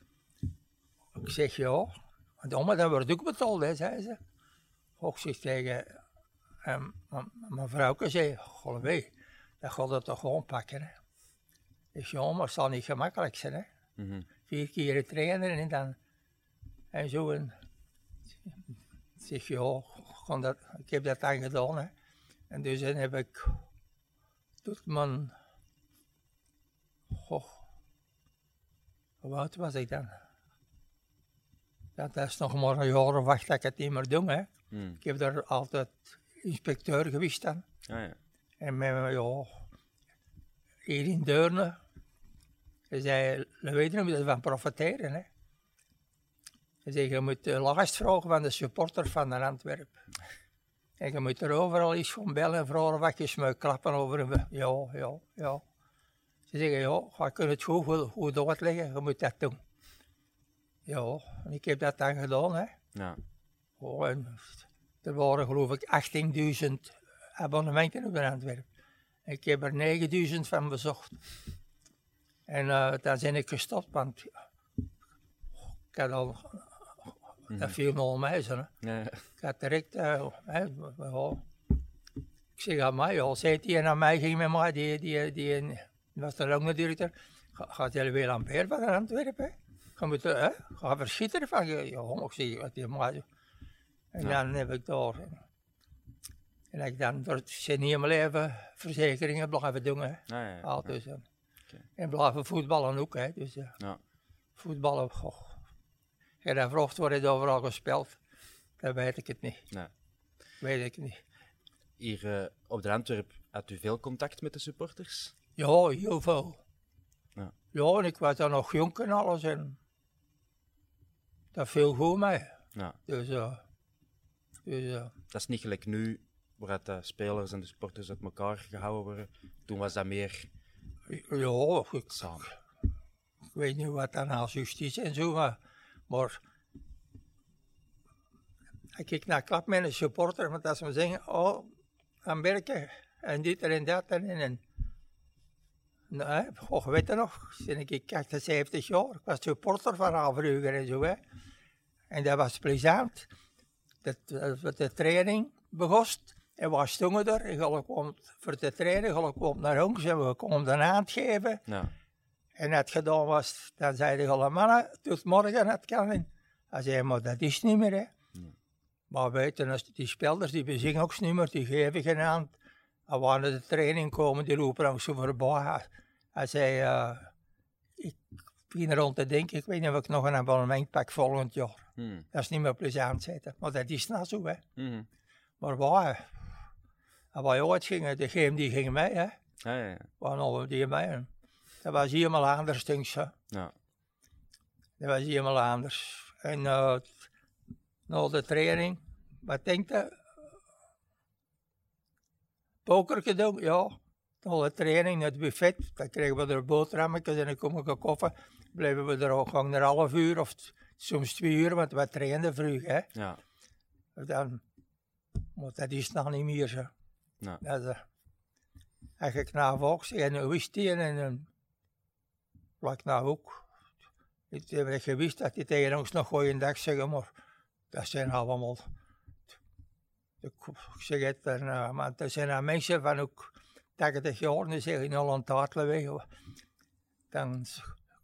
ik zeg ja, want maar dat wordt ook betaald, hè, zei ze. Ik zeg tegen um, mijn vrouwke, zei, goh, wee, dat gaat het toch gewoon pakken. Hè. Zeg ja, maar het zal niet gemakkelijk zijn. Hè. Mhm. Vier keer trainen en dan en zo. En, ik zeg kan dat, ik heb dat dan gedaan. Hè. En dus dan heb ik, doet man, goh, hoe oud was ik dan? Dat is nog maar een jaar of acht dat ik het niet meer doe. Hè. Mhm. Ik heb daar altijd inspecteur geweest dan. Ah, ja. En met me, ja, hier in Deurne. Ze zei, we weten we ervan profiteren. Hè. Zei, je moet de last vragen van de supporter van de Antwerp. En je moet er overal eens gaan bellen en vragen wat je moet klappen over hem. Ja, ja, ja. Ze zeggen, ja, je kunt het goed, goed, uitleggen, je moet dat doen. Ja, en ik heb dat dan gedaan, hè. Ja. Oh, en er waren geloof ik 18.000 abonnementen op de Antwerp. Ik heb er 9.000 van bezocht. En eh dan ben ik gestopt, want ik had al, dat viel me al hè. Ja. Ik had direct, eh, hè, ja. ik zeg aan mij, ja, zei hij naar mij ging met mij, die, die, die, was de lange directeur, Ga- gaat hij weer aan Peer van Antwerpen? Je moet, hè, ga verschieten van je, maar ik zeg, wat die mij En Ja. dan heb ik daar, en ik dan door het zijn mijn leven verzekeringen blijven doen, hè. Ja, ja. Altijd. Oké. En blijven voetballen ook, hè. Dus eh, Ja. voetballen, goh. Ja, dat vraagt wordt het overal gespeeld. Dat weet ik het niet. Nee. Weet ik niet. Hier eh, op de Antwerp had u veel contact met de supporters? Ja, heel veel. Ja. Ja, en ik was dan nog jong en alles. En dat viel goed mee. Ja. Dus, eh dus eh, Dat is niet gelijk nu, waaruit de spelers en de supporters uit elkaar gehouden worden. Toen was dat meer ja, ik, samen. ik weet niet wat dan als justitie en zo, maar, maar ik kijk naar klap met een supporter, want als ze zeggen, oh, aan werken en dit en dat en en. Nee, goh, weet je nog, sinds ik 78 jaar, ik was supporter van haar vroeger en zo. Hè. En dat was plezant. De, de, de training begost en we stonden er. En kwam voor de training, we kwam naar huis en we konden de hand geven. Ja. En het gedaan was, dan zeiden alle mannen, tot morgen het kan. Hij zei, maar dat is niet meer hè. Maar weten, als die spelers, die bezingen ook niet meer, die geven geen hand. En wanneer de training komen, die lopen dan zo voorbij. Hij zei, eh, ik begin rond te denken, ik weet niet of ik nog een abonnement pak volgend jaar. Hmm. Dat is niet meer plezant zitten, maar dat is nou zo hè. Mhm. Maar waar, en waar je ooit ging, degene die ging mee hè. Ja, ja, ja. Die mee. Dat was helemaal anders, denk ik. Ja. Dat was helemaal anders. En uh, na de training, wat denk je? Poker gedaan, ja. Na de training, het buffet, dan kregen we er boterhammetjes en dan kom ik een koffie. Bleven we er ook een half uur of soms twee uur, want we trainden vroeg, hè. Ja. Dan, maar dat is nog niet meer zo. Ja. Dat eh, als knaap ook zegt, en een whisky en vlak nou ook. Ik heb gewist dat die tegen ons nog goeiedag zeggen, maar dat zijn allemaal. Ik zeg het, en, eh, maar er zijn mensen van ook 80 jaar, die zeggen al een taartleweeg. Dan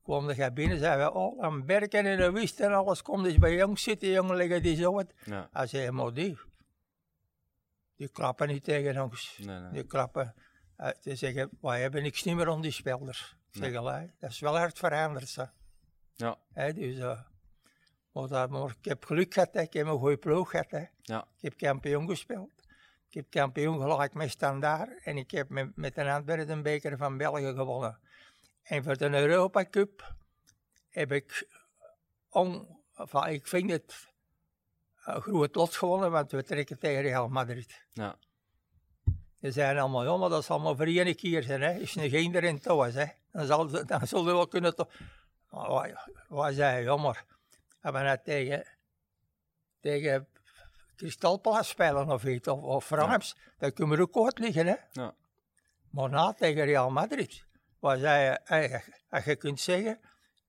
kwam de binnen en zeiden, oh, een berken en een wist en alles komt dus bij jongens zitten, jongen liggen die zo wat. Ja. Hij zei, maar die, die klappen niet tegen ons. Nee, nee. Die klappen. Uh, te zeggen, wij hebben niks niet meer aan die spelers. Dat is wel hard veranderd. Hè. Ja. Dus, eh, maar, dat, maar ik heb geluk gehad, hè. ik heb een goede ploeg gehad. Hè. Ja. Ik heb kampioen gespeeld. Ik heb kampioen gelijk met Standaard. En ik heb met, met een Antwerpen beker van België gewonnen. En voor de Europa Cup heb ik, on, enfin, ik vind het een groot lot gewonnen, want we trekken tegen Real Madrid. Ja. Ze zeiden allemaal, ja, maar dat zal maar voor één keer zijn, hè. Is een geen erin thuis, hè. Dan, zal, dan zullen we wel kunnen toch... Maar wij, wij zeiden, ja, maar... Hebben we net tegen... Tegen Kristalplas spelen of iets, of, of Frans, dan kunnen we ook kort liggen, hè. Ja. Maar na tegen Real Madrid. Zeiden, hey, als je kunt zeggen,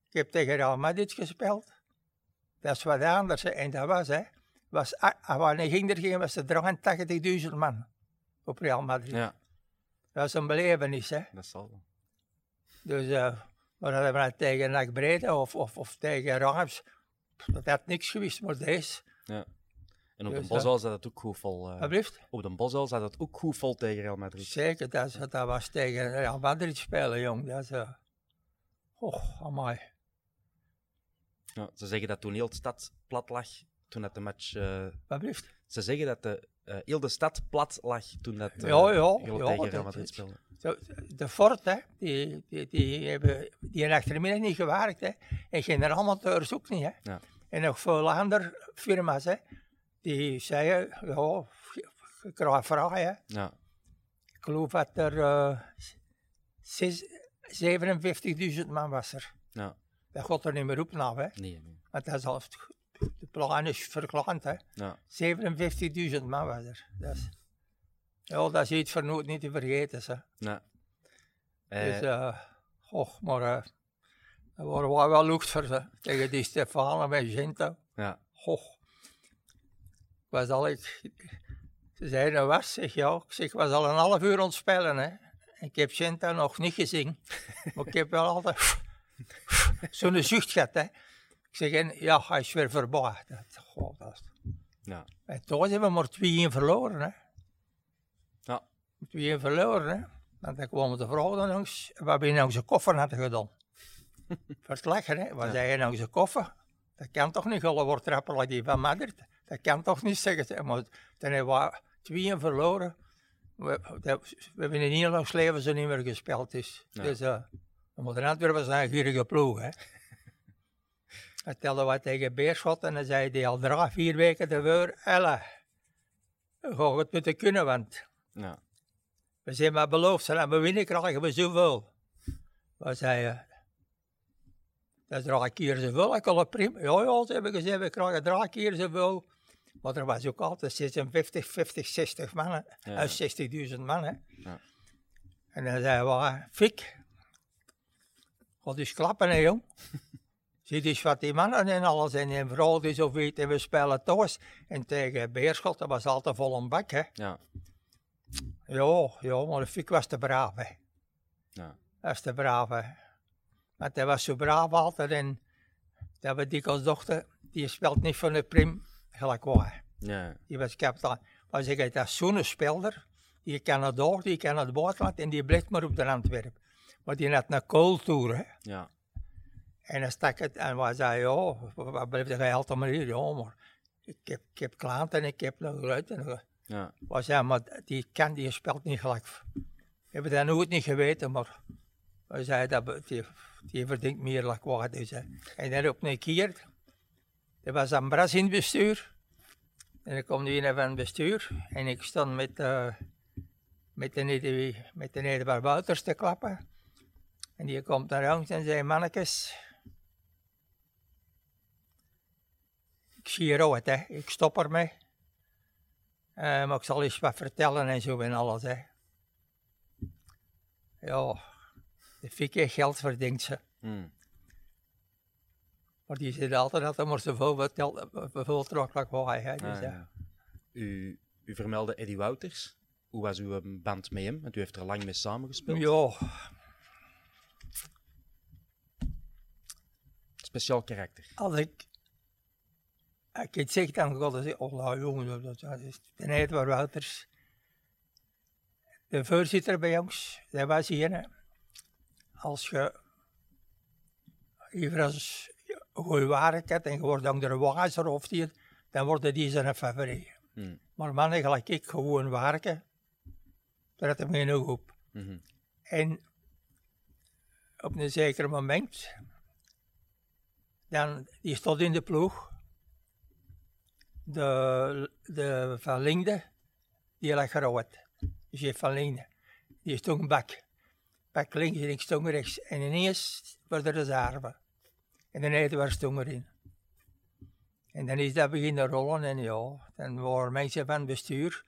ik heb tegen Real Madrid gespeeld. Dat is wat anders, hè. En dat was, hè. Was, wanneer ging er geen, was er 83.000 man op Real Madrid. Ja. Dat is een belevenis, hè. Dat zal. Dus, eh maar dat tegen NAC Breda of, of, of tegen Rams. Dat had niks geweest, maar deze. Ja. En op Dus, de Bosel zat het ook goed vol. eh, Alsjeblieft. op de Bosel zat het ook goed vol tegen Real Madrid. Zeker, dat, is- dat was tegen Real Madrid spelen, jong. Dat is, eh oh, amai. Ja, ze zeggen dat toen heel de stad plat lag toen dat de match. eh, Alsjeblieft. ze zeggen dat de, eh, heel de stad plat lag toen dat. eh, Ja, ja, jullie ja, tegen Real Madrid. Zo, De Ford, hè, die, die, die hebben die hebben achtermiddag niet gewerkt. Hè. En generaalmonteurs ook niet. Hè. Ja. En nog veel andere firma's, hè, die zeiden, ja, je krijgt vragen. Hè. Ja. Ik geloof dat er eh, zes- 57.000 man was er. Ja. Dat gaat er niet meer op nou, hè. Nee, nee. Want dat is al, de plan is verklant, hè. Ja. 57.000 man was er. Dat is, ja, dat is iets voor nooit niet te vergeten, hè. Ja. Eh, Dus, och, maar uh, daar waren we wel lucht voor ze. Tegen die Stefano en Gento. ja. Och. Ik was al, ik, ze zeiden was, zeg ja. Ik zeg, was al een half uur ontspellen, hè. Ik heb Gento nog niet gezien. maar ik heb wel altijd [laughs] zo'n zucht gehad, hè. Ik zeg, en, ja, hij is weer voorbij. Dat, Ja. en toen hebben we maar 2-1 verloren, hè. Ja. 2-1 verloren, hè. Want dan kwamen de vrouwen langs, wat we in onze koffer hadden gedaan. [laughs] Voor lachen, hè. Wat zei je in onze koffer? Dat kan toch niet, alle wordt trappen die van Madrid. Dat kan toch niet, zeggen ze. Maar toen hebben we 2-1 verloren. We, dat- we hebben in heel ons leven zo niet meer gespeeld. Dus, Ja. dus uh, de Antwerpen zijn een gierige ploeg, hè. Hij telde wat tegen Beerschot en dan zei hij al drie, vier weken tevoren, Ella, ga het moeten kunnen, want Ja. we zijn maar beloofd, zijn we winnen krijgen we zoveel. We zeiden, dat is drie keer zoveel, ik al prima. Ja, ja, ze hebben gezegd, we krijgen drie keer zoveel. Maar er was ook altijd 56, 50, 60 mannen, Ja. uit 60.000 mannen. Ja. En dan zeiden we, Fik, Wat is klappen, hè, jong? [laughs] Zie dus wat die mannen en alles en vrouw die zo weet en we spelen thuis. En tegen Beerschot, dat was altijd vol een bak, hè. Ja. Ja, ja, maar de Fik was te braaf, hè. Ja. Dat was te braaf, hè. Want hij was zo braaf altijd en dat we dikwijls dochter, die speelt niet van de prim gelijk waar. Ja. Die was kapitein. Maar zeg, dat is zo'n speler, die kan het door, die kan het buitenland en die blijft maar op de Antwerp. Maar die had een kooltoer, hè. Ja. En dan stak het en wij zei, ja, wat blijft er geld maar hier? Ja, maar ik heb, ik heb klanten en ik heb nog uit. En nog- Ja. wij zeiden, maar die kan, die speelt niet gelijk. We hebben dat nooit niet geweten, maar we zeiden, dat, die, die verdient meer dan wat. Dus, hè. En dan op een keer, er was een bras in het bestuur. En dan kwam die een van het bestuur. En ik stond met, eh met de, met de Nederbaar Wouters te klappen. En die komt naar ons en zei, mannetjes, ik zie rood, hè. ik stop ermee. Eh, maar ik zal eens wat vertellen en zo en alles. Hè. Ja, de fikke geld verdient ze. Mm. Maar die zit altijd dat er maar zoveel zoveel trokkelijk was. Hè. Dus, Ah, ja. ja. U, u vermeldde Eddie Wouters. Hoe was uw eh, band met hem? Want u heeft er lang mee samengespeeld. ja, Speciaal karakter. als ik, als ik het zeg, dan gaat het oh jongen, dat, dat is de Edward Wouters. De voorzitter bij ons, dat was hier. Hè. Als je hier als goede waarheid hebt en je wordt dan de wijzer of die, dan worden die zijn favoriet. Mm. Maar mannen gelijk ik, gewoon werken, daar had ik me nog op. Mhm. En op een zeker moment, dan, die stond in de ploeg. De, de Van Lingde, die lag eruit. Dus je Van Lingde, die stond bak. Bak links en ik rechts. En ineens werd er de. En dan eten waar stond erin. En dan is dat beginnen rollen en ja, dan waren mensen van bestuur.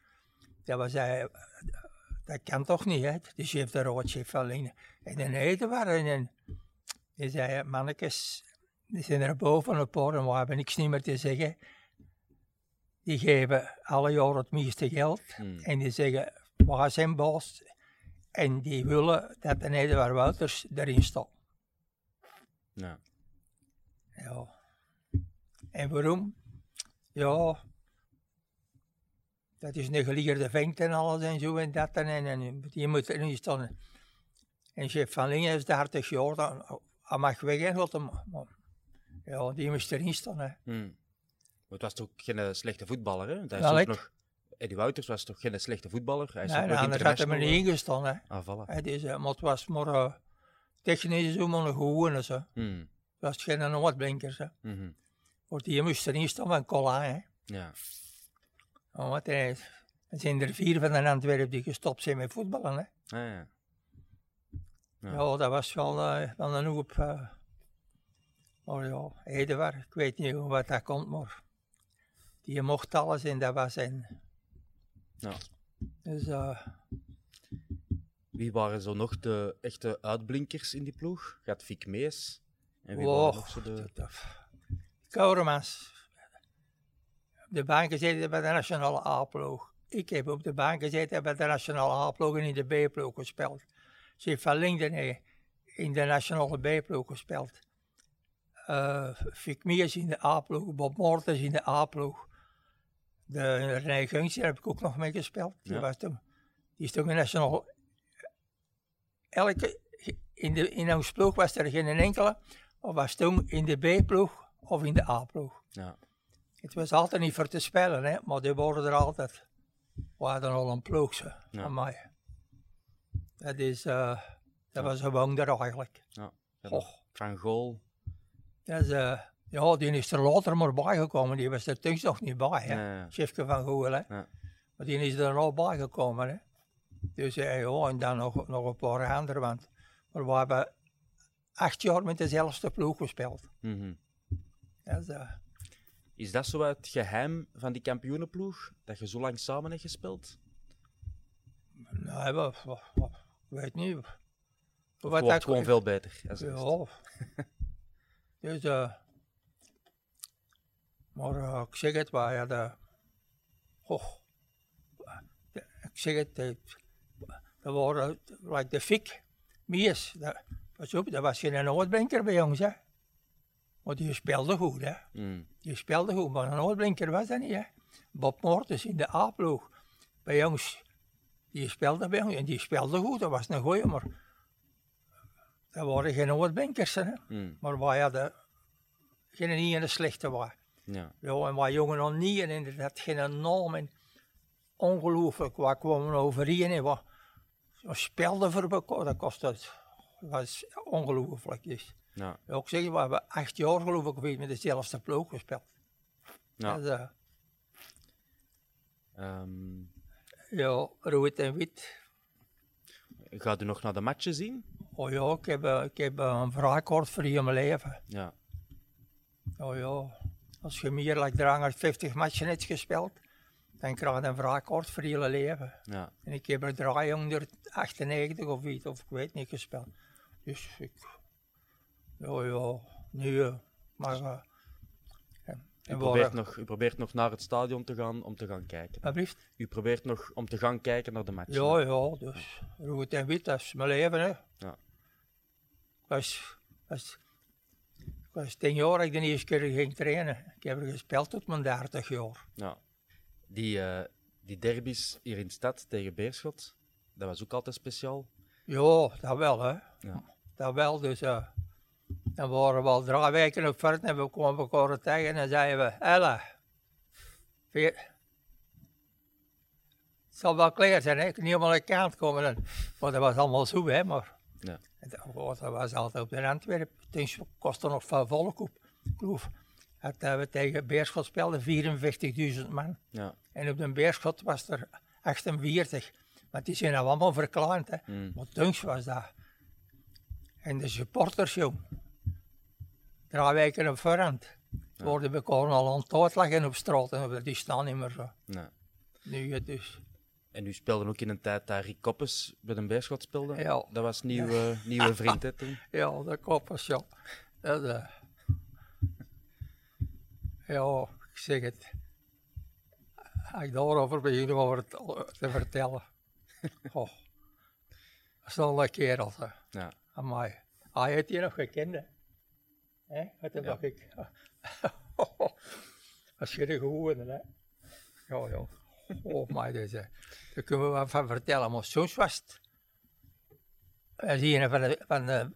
Dat was hij, dat kan toch niet, hè? De chef de roodchef alleen. En dan eten waren en die zei, mannetjes, die zijn er boven op en we hebben niks meer te zeggen. Die geven alle jaar het meeste geld Mm. en die zeggen, we zijn boos. En die willen dat de Nederwaar Wouters erin staat. Ja. Ja. En waarom? Ja, dat is een geleerde vent en alles en zo en dat en, en, en die moet erin staan. En chef van Lingen is 30 jaar, dan, hij mag weg en wat hem, ja, die moest erin staan. Hè. Mm. Maar het was toch geen eh, slechte voetballer, hè? Want Hij is nog... Eddie Wouters was toch geen slechte voetballer? Hij is Nee, had hij er international, niet ingestaan. Hè. eh, Ah, voilà. Dus, eh, maar het was maar uh, technisch zo maar een gewone. Zo. Het Mm. was geen noordblinkers. Hè. Mhm. Want die moest erin staan van Colin. Hè. Ja. Oh, wat hij, er zijn er vier van de Antwerpen die gestopt zijn met voetballen. Hè. Ah, ja. Ja. Ja, dat was wel, eh, wel een hoop. eh maar ja, Eduard, ik weet niet hoe wat dat komt, maar die mocht alles en dat was en. Ja. Dus eh, Wie waren zo nog de echte uitblinkers in die ploeg? Gaat Fik Mees? En wie waren nog zo de... Kouremans. Op de bank gezeten bij de nationale A-ploeg. Ik heb op de bank gezeten bij de nationale A-ploeg en in de B-ploeg gespeeld. Ze heeft van Linden in de nationale B-ploeg gespeeld. Fik Meers in de A-ploeg, Bob Mortens in de A-ploeg. De René Gunsje heb ik ook nog mee gespeeld. Die, Ja. was toen, die is toen in nationaal... Elke, in, de, in ons ploeg was er geen enkele, of was toen in de B-ploeg of in de A-ploeg. Ja. Het was altijd niet voor te spelen, hè, maar die worden er altijd. We hadden al een ploeg, zo, Ja. van mij. Dat is, eh, dat was een wonder eigenlijk. ja. Van Gool. Dat is, eh, ja, die is er later maar bijgekomen, die was er toen nog niet bij, hè. Ja, ja. Chefke van Goel, hè. Ja. Maar die is er al bijgekomen, hè. Dus eh, ja, en dan nog, nog een paar anderen, want maar we hebben acht jaar met dezelfde ploeg gespeeld. Mhm. Eh, Is dat zo het geheim van die kampioenenploeg? Dat je zo lang samen hebt gespeeld? Nee, wat, ik weet niet. Of Wat gewoon veel beter. als? Ja. [laughs] [laughs] dus, eh maar eh, ik zeg het, wij hadden, ik zeg het, dat waren, like de fik, Mies, dat, pas op, dat was geen noodblinker bij ons, hè. Maar die speelde goed, hè. Mm. Die speelde goed, maar een noodblinker was dat niet, hè. Bob Mortis in de A-ploeg, bij ons, die speelde bij ons, en die speelde goed, dat was een goeie, maar dat waren geen noodblinkers, hè. Mm. Maar wij hadden geen niet en een slechte waar. Ja. Ja, en wij jongen nog niet en inderdaad geen naam. En ongelooflijk, wij kwamen overeen en wat we speelden voor dat kostte het. Dat was ongelooflijk. Dus. Ja. Ja, ik zeg je, we hebben acht jaar geloof ik weer met dezelfde ploeg gespeeld. Ja. Dat is, eh, Ehm, ja, rood en wit. gaat u nog naar de matchen zien? Oh ja, ik heb, eh, ik heb eh, een vraakkort voor heel mijn leven. Ja. Oh ja, als je meer like 350 matchen hebt gespeeld, dan krijg je een vraakkort voor je leven. Ja. En ik heb er 398 of iets, of ik weet niet gespeeld. Dus ik, ja, ja, nu, eh, maar, eh, en, U probeert, nog, u probeert nog naar het stadion te gaan om te gaan kijken. Alsjeblieft. U probeert nog om te gaan kijken naar de matchen. Ja, ja, dus rood en wit, dat is mijn leven, hè. Ja. Was, ik was tien jaar dat ik de eerste keer ging trainen. Ik heb er gespeeld tot mijn 30 jaar. Ja. Die, eh, die derbies hier in de stad tegen Beerschot, dat was ook altijd speciaal. Ja, dat wel, hè. Ja. Dat wel, dus eh, dan waren we al drie weken op vert en we kwamen elkaar tegen en zeiden we, Ella, veer- het zal wel klaar zijn, hè. ik kan niet helemaal aan de kant komen. En, maar dat was allemaal zo, hè, maar Ja. dat, was- altijd op de Antwerpen. Toen kostte nog veel volk op. Ik geloof dat eh, we tegen Beerschot speelden 54.000 man. Ja. En op de Beerschot was er 48. Maar die zijn nou allemaal verkleind. Hè. Mm. Toen was dat. En de supporters, jong. Drie weken op voorhand. Worden we al aan het op straat. En die staan niet meer zo. Ja. Nu het dus. En u speelde ook in een tijd dat Rick Koppes bij de Beerschot speelde. Ja. Dat was nieuwe, nieuwe [laughs] vriend hè, toen. Ja, dat koppers, ja. Dat, eh. Ja, ik zeg het. Als ik daarover begin over te, te vertellen. [laughs] Oh. Dat is wel een kerel, hè. Ja. Amai. Hij heeft die nog gekend, hè. Hè? Wat heb Ja. ik... Als je de goede, hè. Ja, ja. [laughs] Oh, maar dus, eh, daar kunnen we wat van vertellen. Maar soms was het... We zien van de, van de,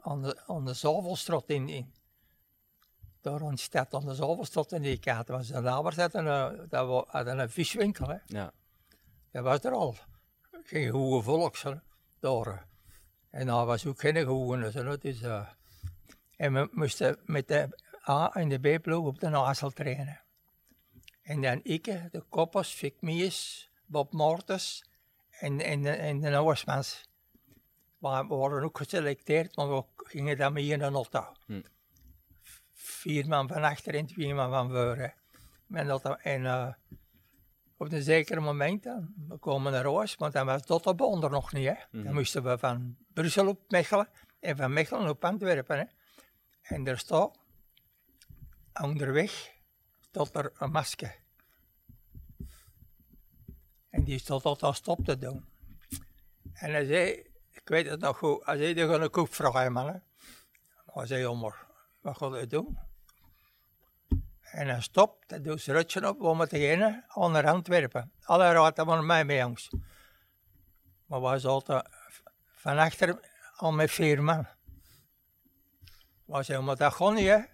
aan de, aan de Zavelstraat in, in... Daar de stad, aan de Zavelstraat in die kant. was een nabers hadden een, dat hadden een viswinkel, hè. Ja. Dat was er al. Geen goede volks, hè, daar. eh. En daar was ook geen goede, hè, dus... eh, en we moesten met de A en de B-ploeg op de Nasel trainen. En dan ik, de Koppers, Vic Bob Mortis en, en, de- en de. Maar we worden ook geselecteerd, maar we gingen dan mee in een auto. Hm. Vier man van achter en twee man van auto. En eh, op een zeker moment, dan, we komen naar huis, want dan was Dottebon er nog niet. Hè. Dan Mhm. moesten we van Brussel op Mechelen en van Mechelen op Antwerpen. Hè. En er staat, onderweg, staat er een masker. En die stond altijd stop te doen. En hij zei, ik weet het nog goed, hij zei, die gaan een koep vragen, man. hè." Hij zei, jammer, wat ga je doen? En hij stopt, hij doet zijn rutje op, om te beginnen, naar Antwerpen. Alle raad waren mij mee, jongens. Maar was altijd van achter al met vier man. Was zei, maar dat kon niet,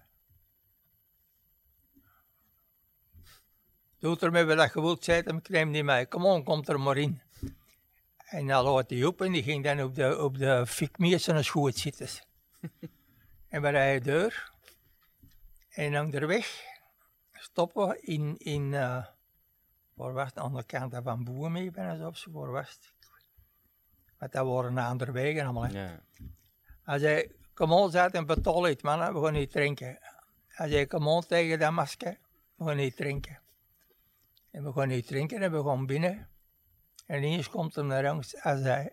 Doe ermee wat je wilt, zei hem, ik neem niet mee. Kom on, komt er maar in. En dan laat hij op en die ging dan op de, op de fikmies en schoot zitten. [laughs] en we rijden deur. En onderweg stoppen we in, in eh, waar was het, aan de kant van Boeien mee, ben of zo, waar was het? Want dat waren andere wegen allemaal. Ja. Hij zei, kom on, zei en betaal iets, man, we gaan niet drinken. Hij zei, kom on tegen dat masker, we gaan niet drinken. En we gaan niet drinken en we gaan binnen. En ineens komt hem naar ons, hij zei,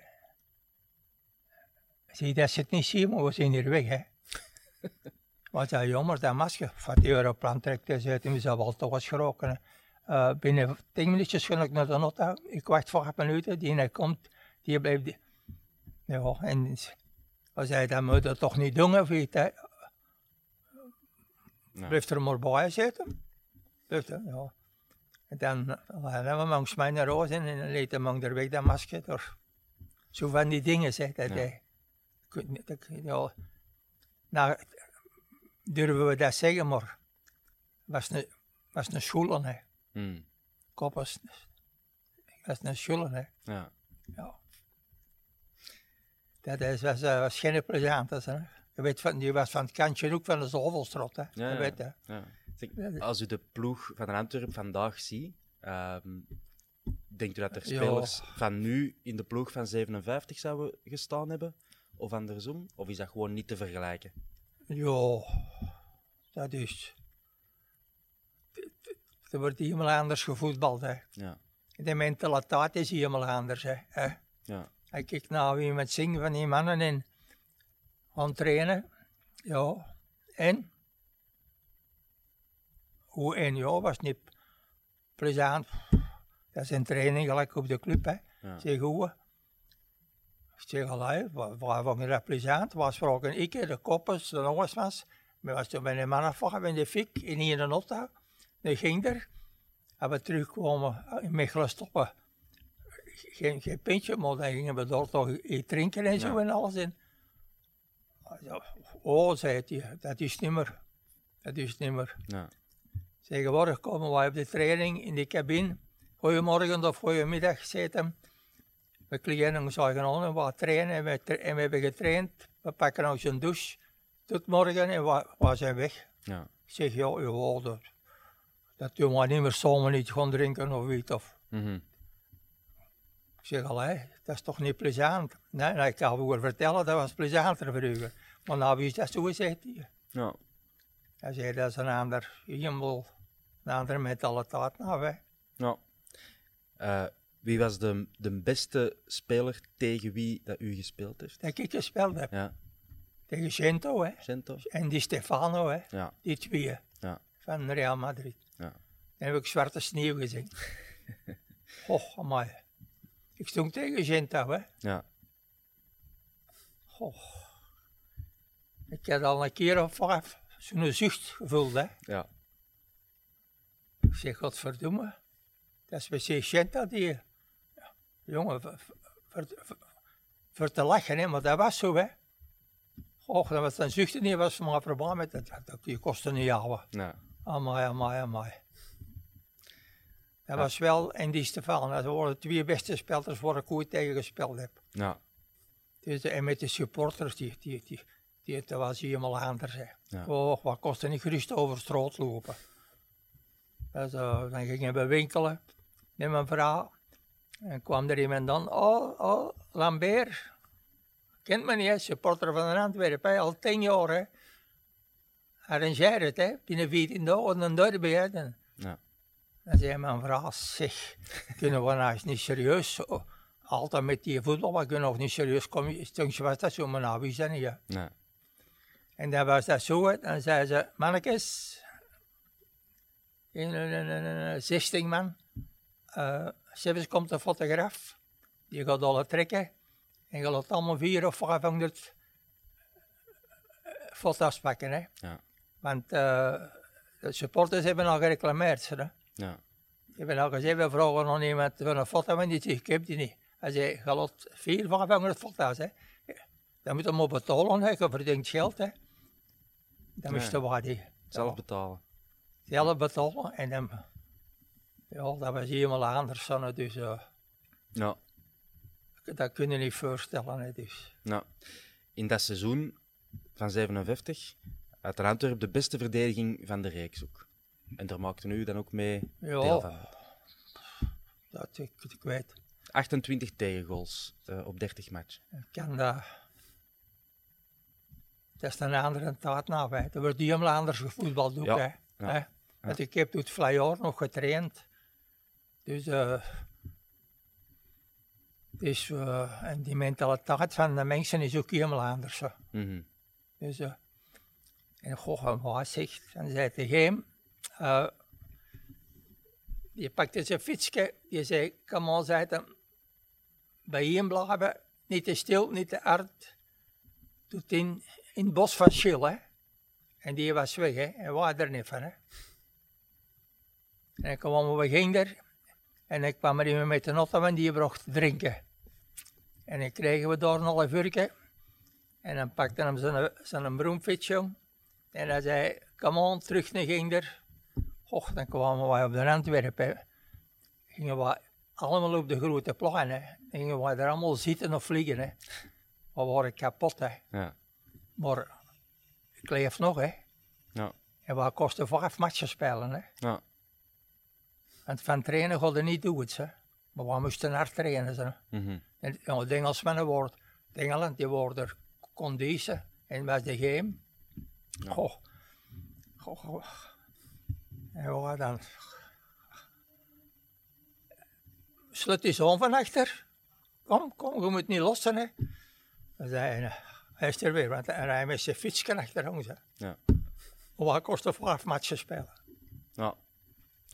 Zie, dat ze het niet zien, maar we zijn hier weg, hè. [laughs] Wat dat jammer, dat masker. Van die Europlan trekt hij uit en we zijn wel toch eens geschrokken. hè. Eh, binnen tien minuutjes ga ik naar de nota. Ik wacht voor een minuten, die hij komt, die blijft... die- Ja, en we zei, dat moet je toch niet doen, of iets, hè. Ja. Blijf er maar bij zitten. Blijf er, ja. En dan uh, hebben we langs mijn roos en dan liet hem er weg dat masker door. Zo van die dingen, zeg dat hij. Ja, nou, durven we dat zeggen, maar was een, was een schoelen, hè. Hmm. Kop was, een schoelen, hè. Ja. Ja. Dat is, was, eh, was geen plezant, hè. Je weet, van, die was van het kantje ook van de Zovelstrot, hè. Ja, Je weet. Ja. Zeg, als u de ploeg van Antwerpen vandaag ziet, ehm, denkt u dat er Ja. spelers van nu in de ploeg van 57 zouden gestaan hebben? Of andersom? Of is dat gewoon niet te vergelijken? Ja, dat is. Er wordt helemaal anders gevoetbald, hè. Ja. De mentaliteit is helemaal anders, hè. Ja. Ik kijk naar wie met zingen van die mannen en gaan trainen. Ja, en? Hoe en ja, was niet plezant. Dat is een training gelijk op de club, hè. Ja. Zeg hoe? Ik zeg allee, waar, vond je dat plezant? Was vragen ik, de koppers, de jongens was. Maar was toen bij een man afvallen in de fik, in hier auto. Dan ging er. En we terugkwamen in Mechelen stoppen geen, geen pintje, maar dan gingen we daar toch drinken en zo Ja. en alles. En, ja, oh, zei hij, dat is niet meer. Dat is niet meer. Ja. Tegenwoordig komen wij op de training in de cabine. Goedemorgen of goedemiddag, zegt hem. We kleden ons eigen aan en we trainen en we, tra- en we hebben getraind. We pakken ons een douche tot morgen en we, we zijn weg. Ja. Ik zeg, ja, ja dat, dat doen we niet meer samen niet gaan drinken of iets. Of, Mhm. ik zeg, allee, dat is toch niet plezant? Nee, ik kan wel vertellen, dat was plezanter vroeger. Maar nou, wie is dat zo, zegt hij. Ja. Hij zei, dat is een ander helemaal, een andere mentaliteit nou, hè. Ja. Eh, wie was de, de beste speler tegen wie dat u gespeeld heeft? Dat ik gespeeld heb. Ja. Tegen Gento, hè. Gento? En die Stefano, hè. Ja. Die twee, Ja. van Real Madrid. Ja. Dan heb ik Zwarte Sneeuw gezien. [laughs] Och, amai. Ik stond tegen Gento, hè. Ja. Goh. Ik had al een keer of vijf zo'n zucht gevoeld, hè. Ja. Ik zeg, godverdomme. Dat is precies Genta die... Ja, jongen, voor, voor, voor, voor te lachen, hè. Maar dat was zo, hè. Och, dat was een zucht niet was maar probleem met dat. dat die kostte niet jouwen. Ja. Amai, amai, amai. Dat was wel in die Stefan. Dat waren de twee beste spelers waar ik ooit tegen gespeeld heb. Ja. Dus, en met de supporters, die, die, die, die, dat was helemaal anders. Hè. Ja. Oh, wat kostte niet gerust over straat lopen. Dus, eh, dan gingen we winkelen met mijn vrouw. En kwam er iemand dan, oh, oh, Lambert. Kent me niet, hè? supporter van Antwerpen, hè? al tien jaar. Hè? Arrangeer het, hè? binnen 14 dagen een derby. Hè? Dan, Ja. dan zei mijn vrouw, zeg, kunnen we nou eens niet serieus, altijd met die voetbal, we kunnen nog niet serieus komen. Toen was dat zo, maar nou, wie dat niet? En dan was dat zo, hè. dan zei ze, mannetjes, in een, een, een, een 16 man, eh zelfs komt een fotograaf, die gaat alle trekken en je laat allemaal vier of 500 foto's pakken. Hè. Ja. Want eh, de supporters hebben al gereclameerd. Hè. Ja. Al gezegd, we vragen nog iemand voor een foto, maar die zegt, ik heb die niet. Hij zei, je laat vier, 500 foto's. Hè. Dan moet je hem betalen, hè. je verdient geld. Hè. Dan moesten we die Zelf betalen. zelf betalen. En dan, ja, dat was helemaal anders. hè, Dus Ja. dat kun je niet voorstellen. Hè, dus. Nou, in dat seizoen van 57 had de Antwerp de beste verdediging van de reeks ook. En daar maakte u dan ook mee Ja. deel van. Dat ik, ik weet. 28 tegengoals eh, op 30 matchen. Ik kan dat. Dat is een andere tijd nou. Hè. Er wordt helemaal anders gevoetbald ook. Ja, Hè. ja, Hè. Want ik heb het vijf jaar nog getraind. Dus eh Dus, eh, en die mentaliteit van de mensen is ook helemaal anders. Mhm. Dus, eh, en goh, wat zegt, en zei tegen hem, die pakte zijn fietsje, die zei, kom on, zei hem, bij hem blijven, niet te stil, niet te hard, doet in, in het bos van Schil, hè. En die was weg, hè, en wij er niet van, hè. En ik kwam, we gingen er, en ik kwam er met de auto en die bracht drinken. En dan kregen we daar een half. En dan pakte hij zijn, zijn broomfiets, jong. En hij zei, kom on, terug naar Ginder. Och, dan kwamen wij op de Antwerpen. Gingen we allemaal op de grote. Dan gingen we er allemaal zitten of vliegen, hè. We waren kapot, hè. Ja. Maar ik leef nog, hè. Ja. En we kosten vijf matchen spelen, hè. Ja. Want van trainen gaat er niet doen, hè. Maar we moesten hard trainen, hè. Mhm. En ja, Engelsmannen worden, de Engeland, die worden conditie en was de game. Goh. Goh, goh. En wat dan? Slut die zoon van achter. Kom, kom, je moet niet lossen, hè. Dan zei hij, hij is er weer, want hij rijdt met zijn fietsje achter ons, hè. Ja. Maar wat kost vijf matchen spelen? Ja.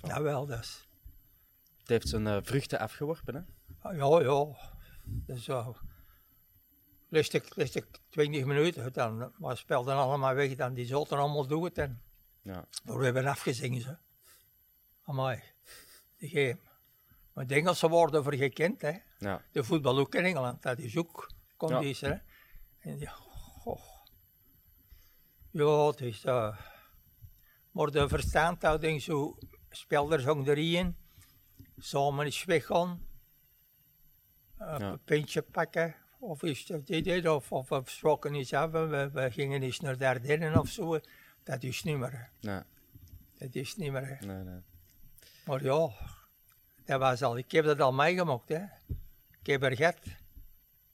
Nou wel, dus. Het heeft zijn eh, vruchten afgeworpen, hè? Ja, ja. Dus zo. Lustig, lustig 20 minuten, dan we speelden allemaal weg, dan die zouden allemaal doen het. En, Ja. maar we hebben afgezingen ze. Amai, de game. Maar de Engelsen worden voor gekend, hè. Ja. De voetbal ook in Engeland, dat is ook conditie, hè. En ja, goh. Ja, het is uh, Maar de verstandhouding, zo, spelers hangen erin, samen is weggaan, uh, Ja. een pintje pakken, of is dat dit, of, of we spraken iets af, en we, we gingen eens naar Dardenne of zo. Dat is niet meer. Nee, dat is niet meer. nee, nee. Maar ja, dat was al, ik heb dat al meegemaakt. Hè. Ik heb er gehad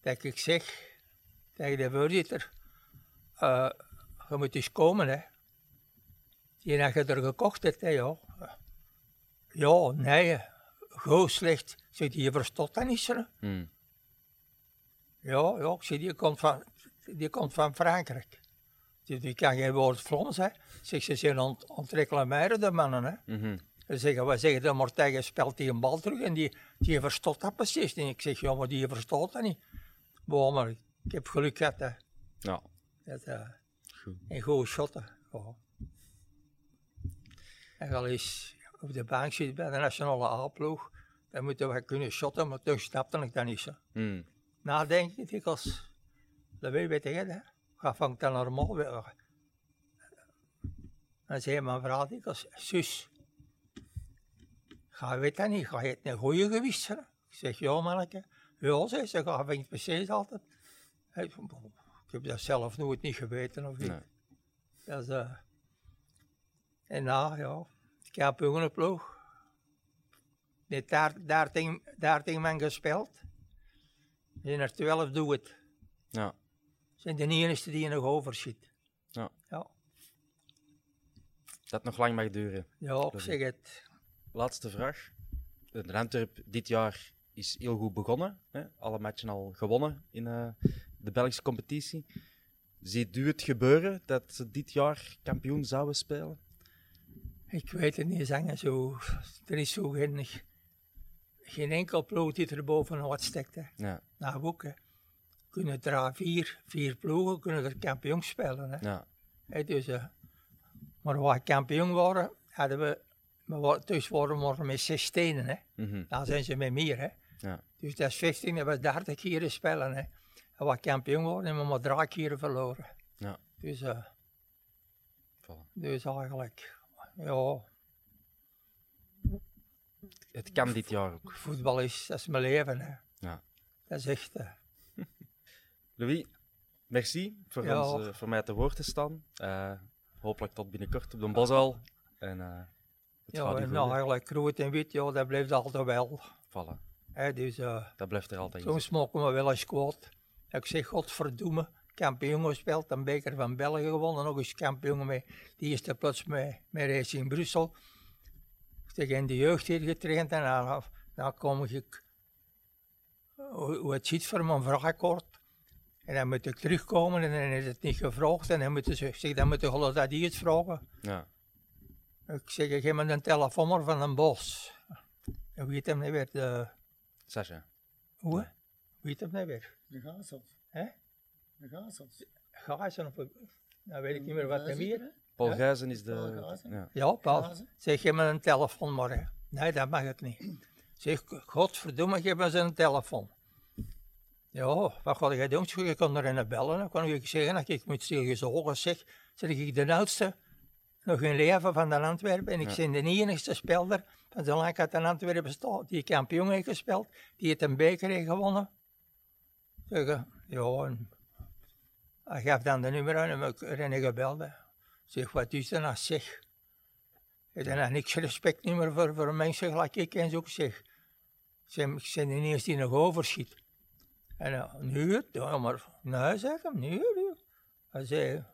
dat ik zeg tegen de voorzitter, eh, je moet eens komen. Hè. Die dat je er gekocht hebt, hè, ja. Ja, nee, goed slecht. Ik zeg, die verstond dat niet, hè. Hm. Ja, ja, ik zeg, die komt van, die komt van Frankrijk. Die, die kan geen woord Vlaams, hè. Zeg, ze zijn ont, de mannen, hè. Mhm. Ze zeggen, we zeggen, de Mortega speelt die een bal terug en die, die verstoot dat precies. En ik zeg, ja, maar die verstoot dat niet. Maar, maar ik heb geluk gehad, hè. Ja. Dat, eh, Goed. en goede shotten. Ja. En al eens op de bank zit bij de nationale A-ploeg, dan moeten we kunnen shotten, maar toen snapte ik dat niet zo. Hm. Nadenken, ik dikwijls, dat weet je tegen, hè. Ga vangt dan normaal weer. Dan zei mijn vrouw dikwijls, zus, ga weet dat niet, ga je het een goede gewicht? Ik zeg, ja manneke. Ja, zei ze, ga vangt precies altijd. Ik heb dat zelf nooit niet geweten of niet. Nee. Dat is, eh, en nou, ja, ik heb een ploeg. Net daar, daar, tegen, daar tegen men gespeeld. Er zijn er twaalf doe het. Ja. zijn de enige die nog overschiet. Ja. Ja, Dat nog lang mag duren. ja ik zeg het. Laatste vraag. De Antwerp dit jaar is heel goed begonnen. Hè? Alle matchen al gewonnen in eh, de Belgische competitie. Ziet u het gebeuren dat ze dit jaar kampioen zouden spelen? Ik weet het niet, zangen zo. Er is zo geen, geen enkel ploeg die er bovenop steekt. Hè. Ja. Nou, ook, hè. Kunnen er vier, vier ploegen kunnen er kampioen spelen. Hè. Ja. Hè, dus, eh, maar waar kampioen waren, hadden we, we waren, dus waren we met zes stenen. Hè. Mhm. Dan zijn ze met meer. Hè. Ja. Dus dat is 15, dat was 30 keren spelen. Hè. En wat kampioen worden, hebben we maar drie keren verloren. Ja. Dus, Voilà. dus eigenlijk, ja, Het kan dit jaar ook. voetbal is, dat is mijn leven. Hè. Ja. Dat is echt, eh, [laughs] Louis, merci voor, Ja. ons, eh, voor mij te woord te staan. Hopelijk tot binnenkort op de Bosuil. En het ja, en nou, eigenlijk rood en wit, ja, dat blijft altijd wel. Hè. Dus, Dat blijft er altijd in. soms mogen we wel eens kwaad. Ik zeg, godverdomme, kampioen gespeeld, een beker van België gewonnen, nog eens kampioen met die eerste plaats met, met Racing Brussel. Ik in de jeugd hier getraind en dan, dan kom ik hoe, hoe het zit voor mijn vraagakkoord. En dan moet ik terugkomen en dan is het niet gevraagd. En dan moeten ze, ik zeg, dan moeten ze dat het vragen. Ja. Ik zeg, ik geef me een telefoonnummer van een bos. Hoe heet hem niet weer? De, Sascha. hoe? Hoe heet hem niet weer? De Gazels. Hè? De Gazels. Gazen of... Nou weet ik niet meer wat hem hier. Paul Ja. Gijzen is Paul de... Gijzen. Ja. Ja, Paul. Gazen. Zeg, geef me een telefoon morgen. Nee, dat mag ik niet. Zeg, godverdomme, geef me een telefoon. Ja, wat ga je doen? Je kan erin bellen. Dan kan ik zeggen dat ik moet stilgezogen zeg. Zeg ik de oudste nog in leven van de Antwerpen. En ik ben de enigste speler van zolang uit de Antwerpen staat die kampioen heeft gespeeld. Die het een beker heeft gewonnen. Eh, ja, en hij gaf dan de nummer aan en ik erin gebeld. hè. Zeg, wat is dat nou? Zeg, ik heb niks respect meer voor, voor mensen gelijk ik en zo. Ik zeg, ik ben ineens die nog overschiet. En uh, nu het, ja, maar nee, zeg hem, nu het. Hij zei,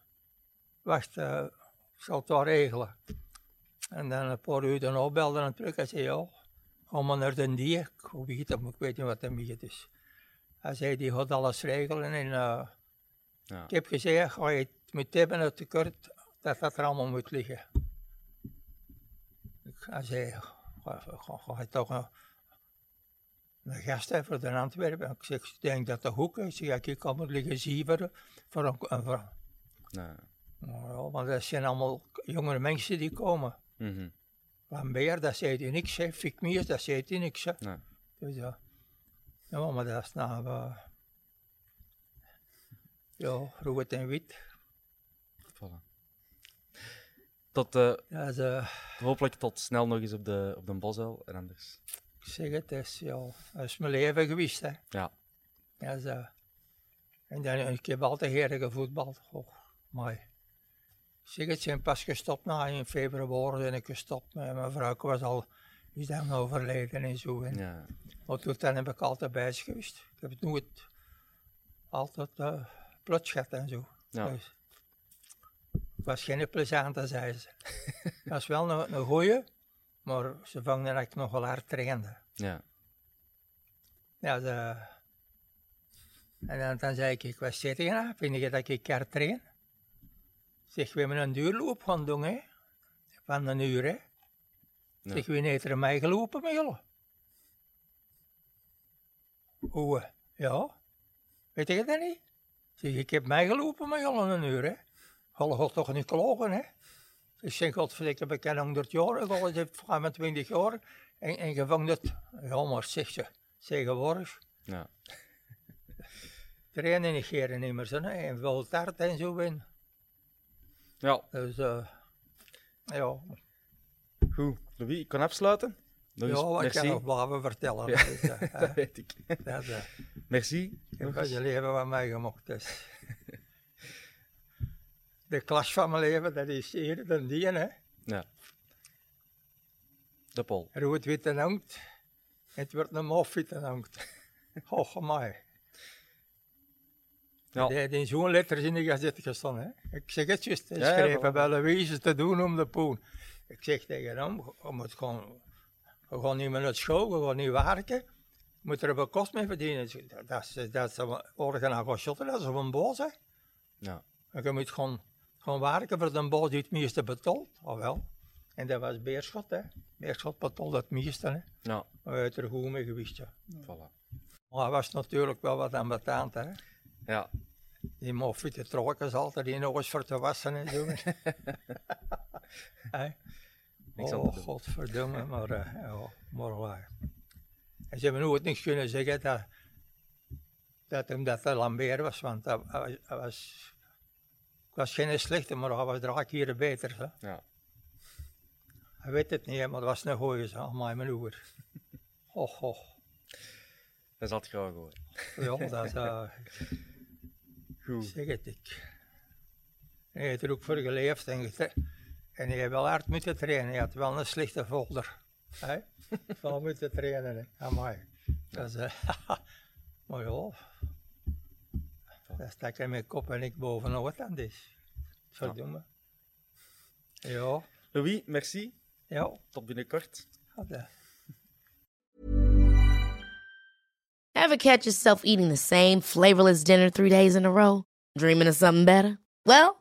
wacht, eh, ik zal het wel regelen. En dan een paar uur daarna belde hij terug. Hij zei, ja, ga maar naar de die. Ik weet het, ik niet wat hem is. Hij zei, die gaat alles regelen. En uh, Ja. ik heb gezegd, ga je het moet hebben, het tekort, dat dat er allemaal moet liggen. Ik, hij zei, ga, ga, ga je toch een, een gast hebben voor de Antwerpen? Ik zeg, ik denk dat dat goed is. Ik zeg, ik kan liggen zieveren voor een, voor, Nee. nou ja, want dat zijn allemaal jongere mensen die komen. Van Beer, dat zei hij niks. hè. Fik Miers, dat zei hij niks. hè. Nee. Dus ja. Ja, maar dat is nou... eh, ja, rood en wit. Voilà. Tot, eh, Dat is, eh, hopelijk tot snel nog eens op de, op de Bosuil en anders. ik zeg het, is, ja, dat is mijn leven geweest. Hè. Ja. Is, eh, en dan, ik heb altijd heerlijk gevoetbald. Oh, mooi. Ik zeg het, zijn pas gestopt na in februari ben ik gestopt. Mijn vrouw was al is dan overleden en zo. En, Ja. Maar toen heb ik altijd bij geweest. Ik heb het nooit altijd uh, plots gehad en zo. Ja. Dus, het was geen plezante, zei ze. [laughs] Het was wel een, een goeie, maar ze vangen dat ik nog wel hard trainde. Ja. Ja, de, en dan, dan zei ik, ik was zitten, vind je dat ik hard train? Zeg, we hebben een duurloop gaan doen, hè. Van een uur, hè. Ja. Zeg, er mij gelopen met jullie? Hoe? eh? Ja. Weet je dat niet? Zeg, ik heb mij gelopen met jullie een uur, hè. Jullie gaat toch niet klogen, hè? Ik zeg, godverdikke, ik ken 100 jaar, ik heb 25 jaar. En, en je vangt het, ja, maar zeg ze, tegenwoordig. Ja. [laughs] Trainen meer, zo, hè. En veel taart en zo in. Ja. Dus, eh ja. Goed. Louis, ik kan afsluiten. Nog ja, wat merci. kan nog blijven vertellen. Ja, Dus, [laughs] dat weet ik. dat, Merci. Ik heb van je leven wat meegemaakt is. De klas van mijn leven, dat is hier, dan die, hè. Ja. De Pol. Rood, wit en hangt. Het wordt een mof wit en hangt. Och, mij. Ja. Die heeft in zo'n letters in de gazet gestaan, hè. Ik zeg het juist, hij Ja, ja, schreef voilà. bij Louise te doen om de poen. Ik zeg tegen hem, je moet gewoon, we gaan niet meer naar school, we gaan niet werken. Je moet er een kost mee verdienen. Dat is, dat is, orgaan aan gaan shotten, dat is op een boos, hè. Ja. En je moet gewoon, gewoon werken voor de boos die het meeste betaalt. Oh wel. En dat was Beerschot, hè. Beerschot betaalt het meeste, hè. Ja. Heeft er goed mee geweest, ja. Voilà. Maar hij was natuurlijk wel wat aan betaald, hè. Ja. Die moffiete trokken altijd in nog eens voor te wassen en zo. [laughs] Niks oh, godverdomme, [laughs] maar, eh, ja, maar waar. En ze hebben nooit niks kunnen zeggen dat, dat hem dat de Lambert was, want hij was, hij was, ik was geen slechte, maar hij was drie keer beter. Hè? Ja. Hij weet het niet, maar dat was een goeie, zo, amai, mijn oer. [laughs] Och, och. Dat is altijd graag hoor. Ja, dat is, [laughs] eh, Goed. zeg het ik. Hij heeft er ook voor geleefd en, gete- en hij heeft wel hard moeten trainen. Hij had wel een slechte folder. Hè? [laughs] Wel moeten trainen, hè. Amai. Dat is, eh, maar ja, dat stak in mijn kop en ik bovenop wat aan is. Verdomme. Ja, Louis, merci. ja. Tot binnenkort. eh. Ever catch yourself eating the same flavorless dinner three days in a row? Dreaming of something better? Well,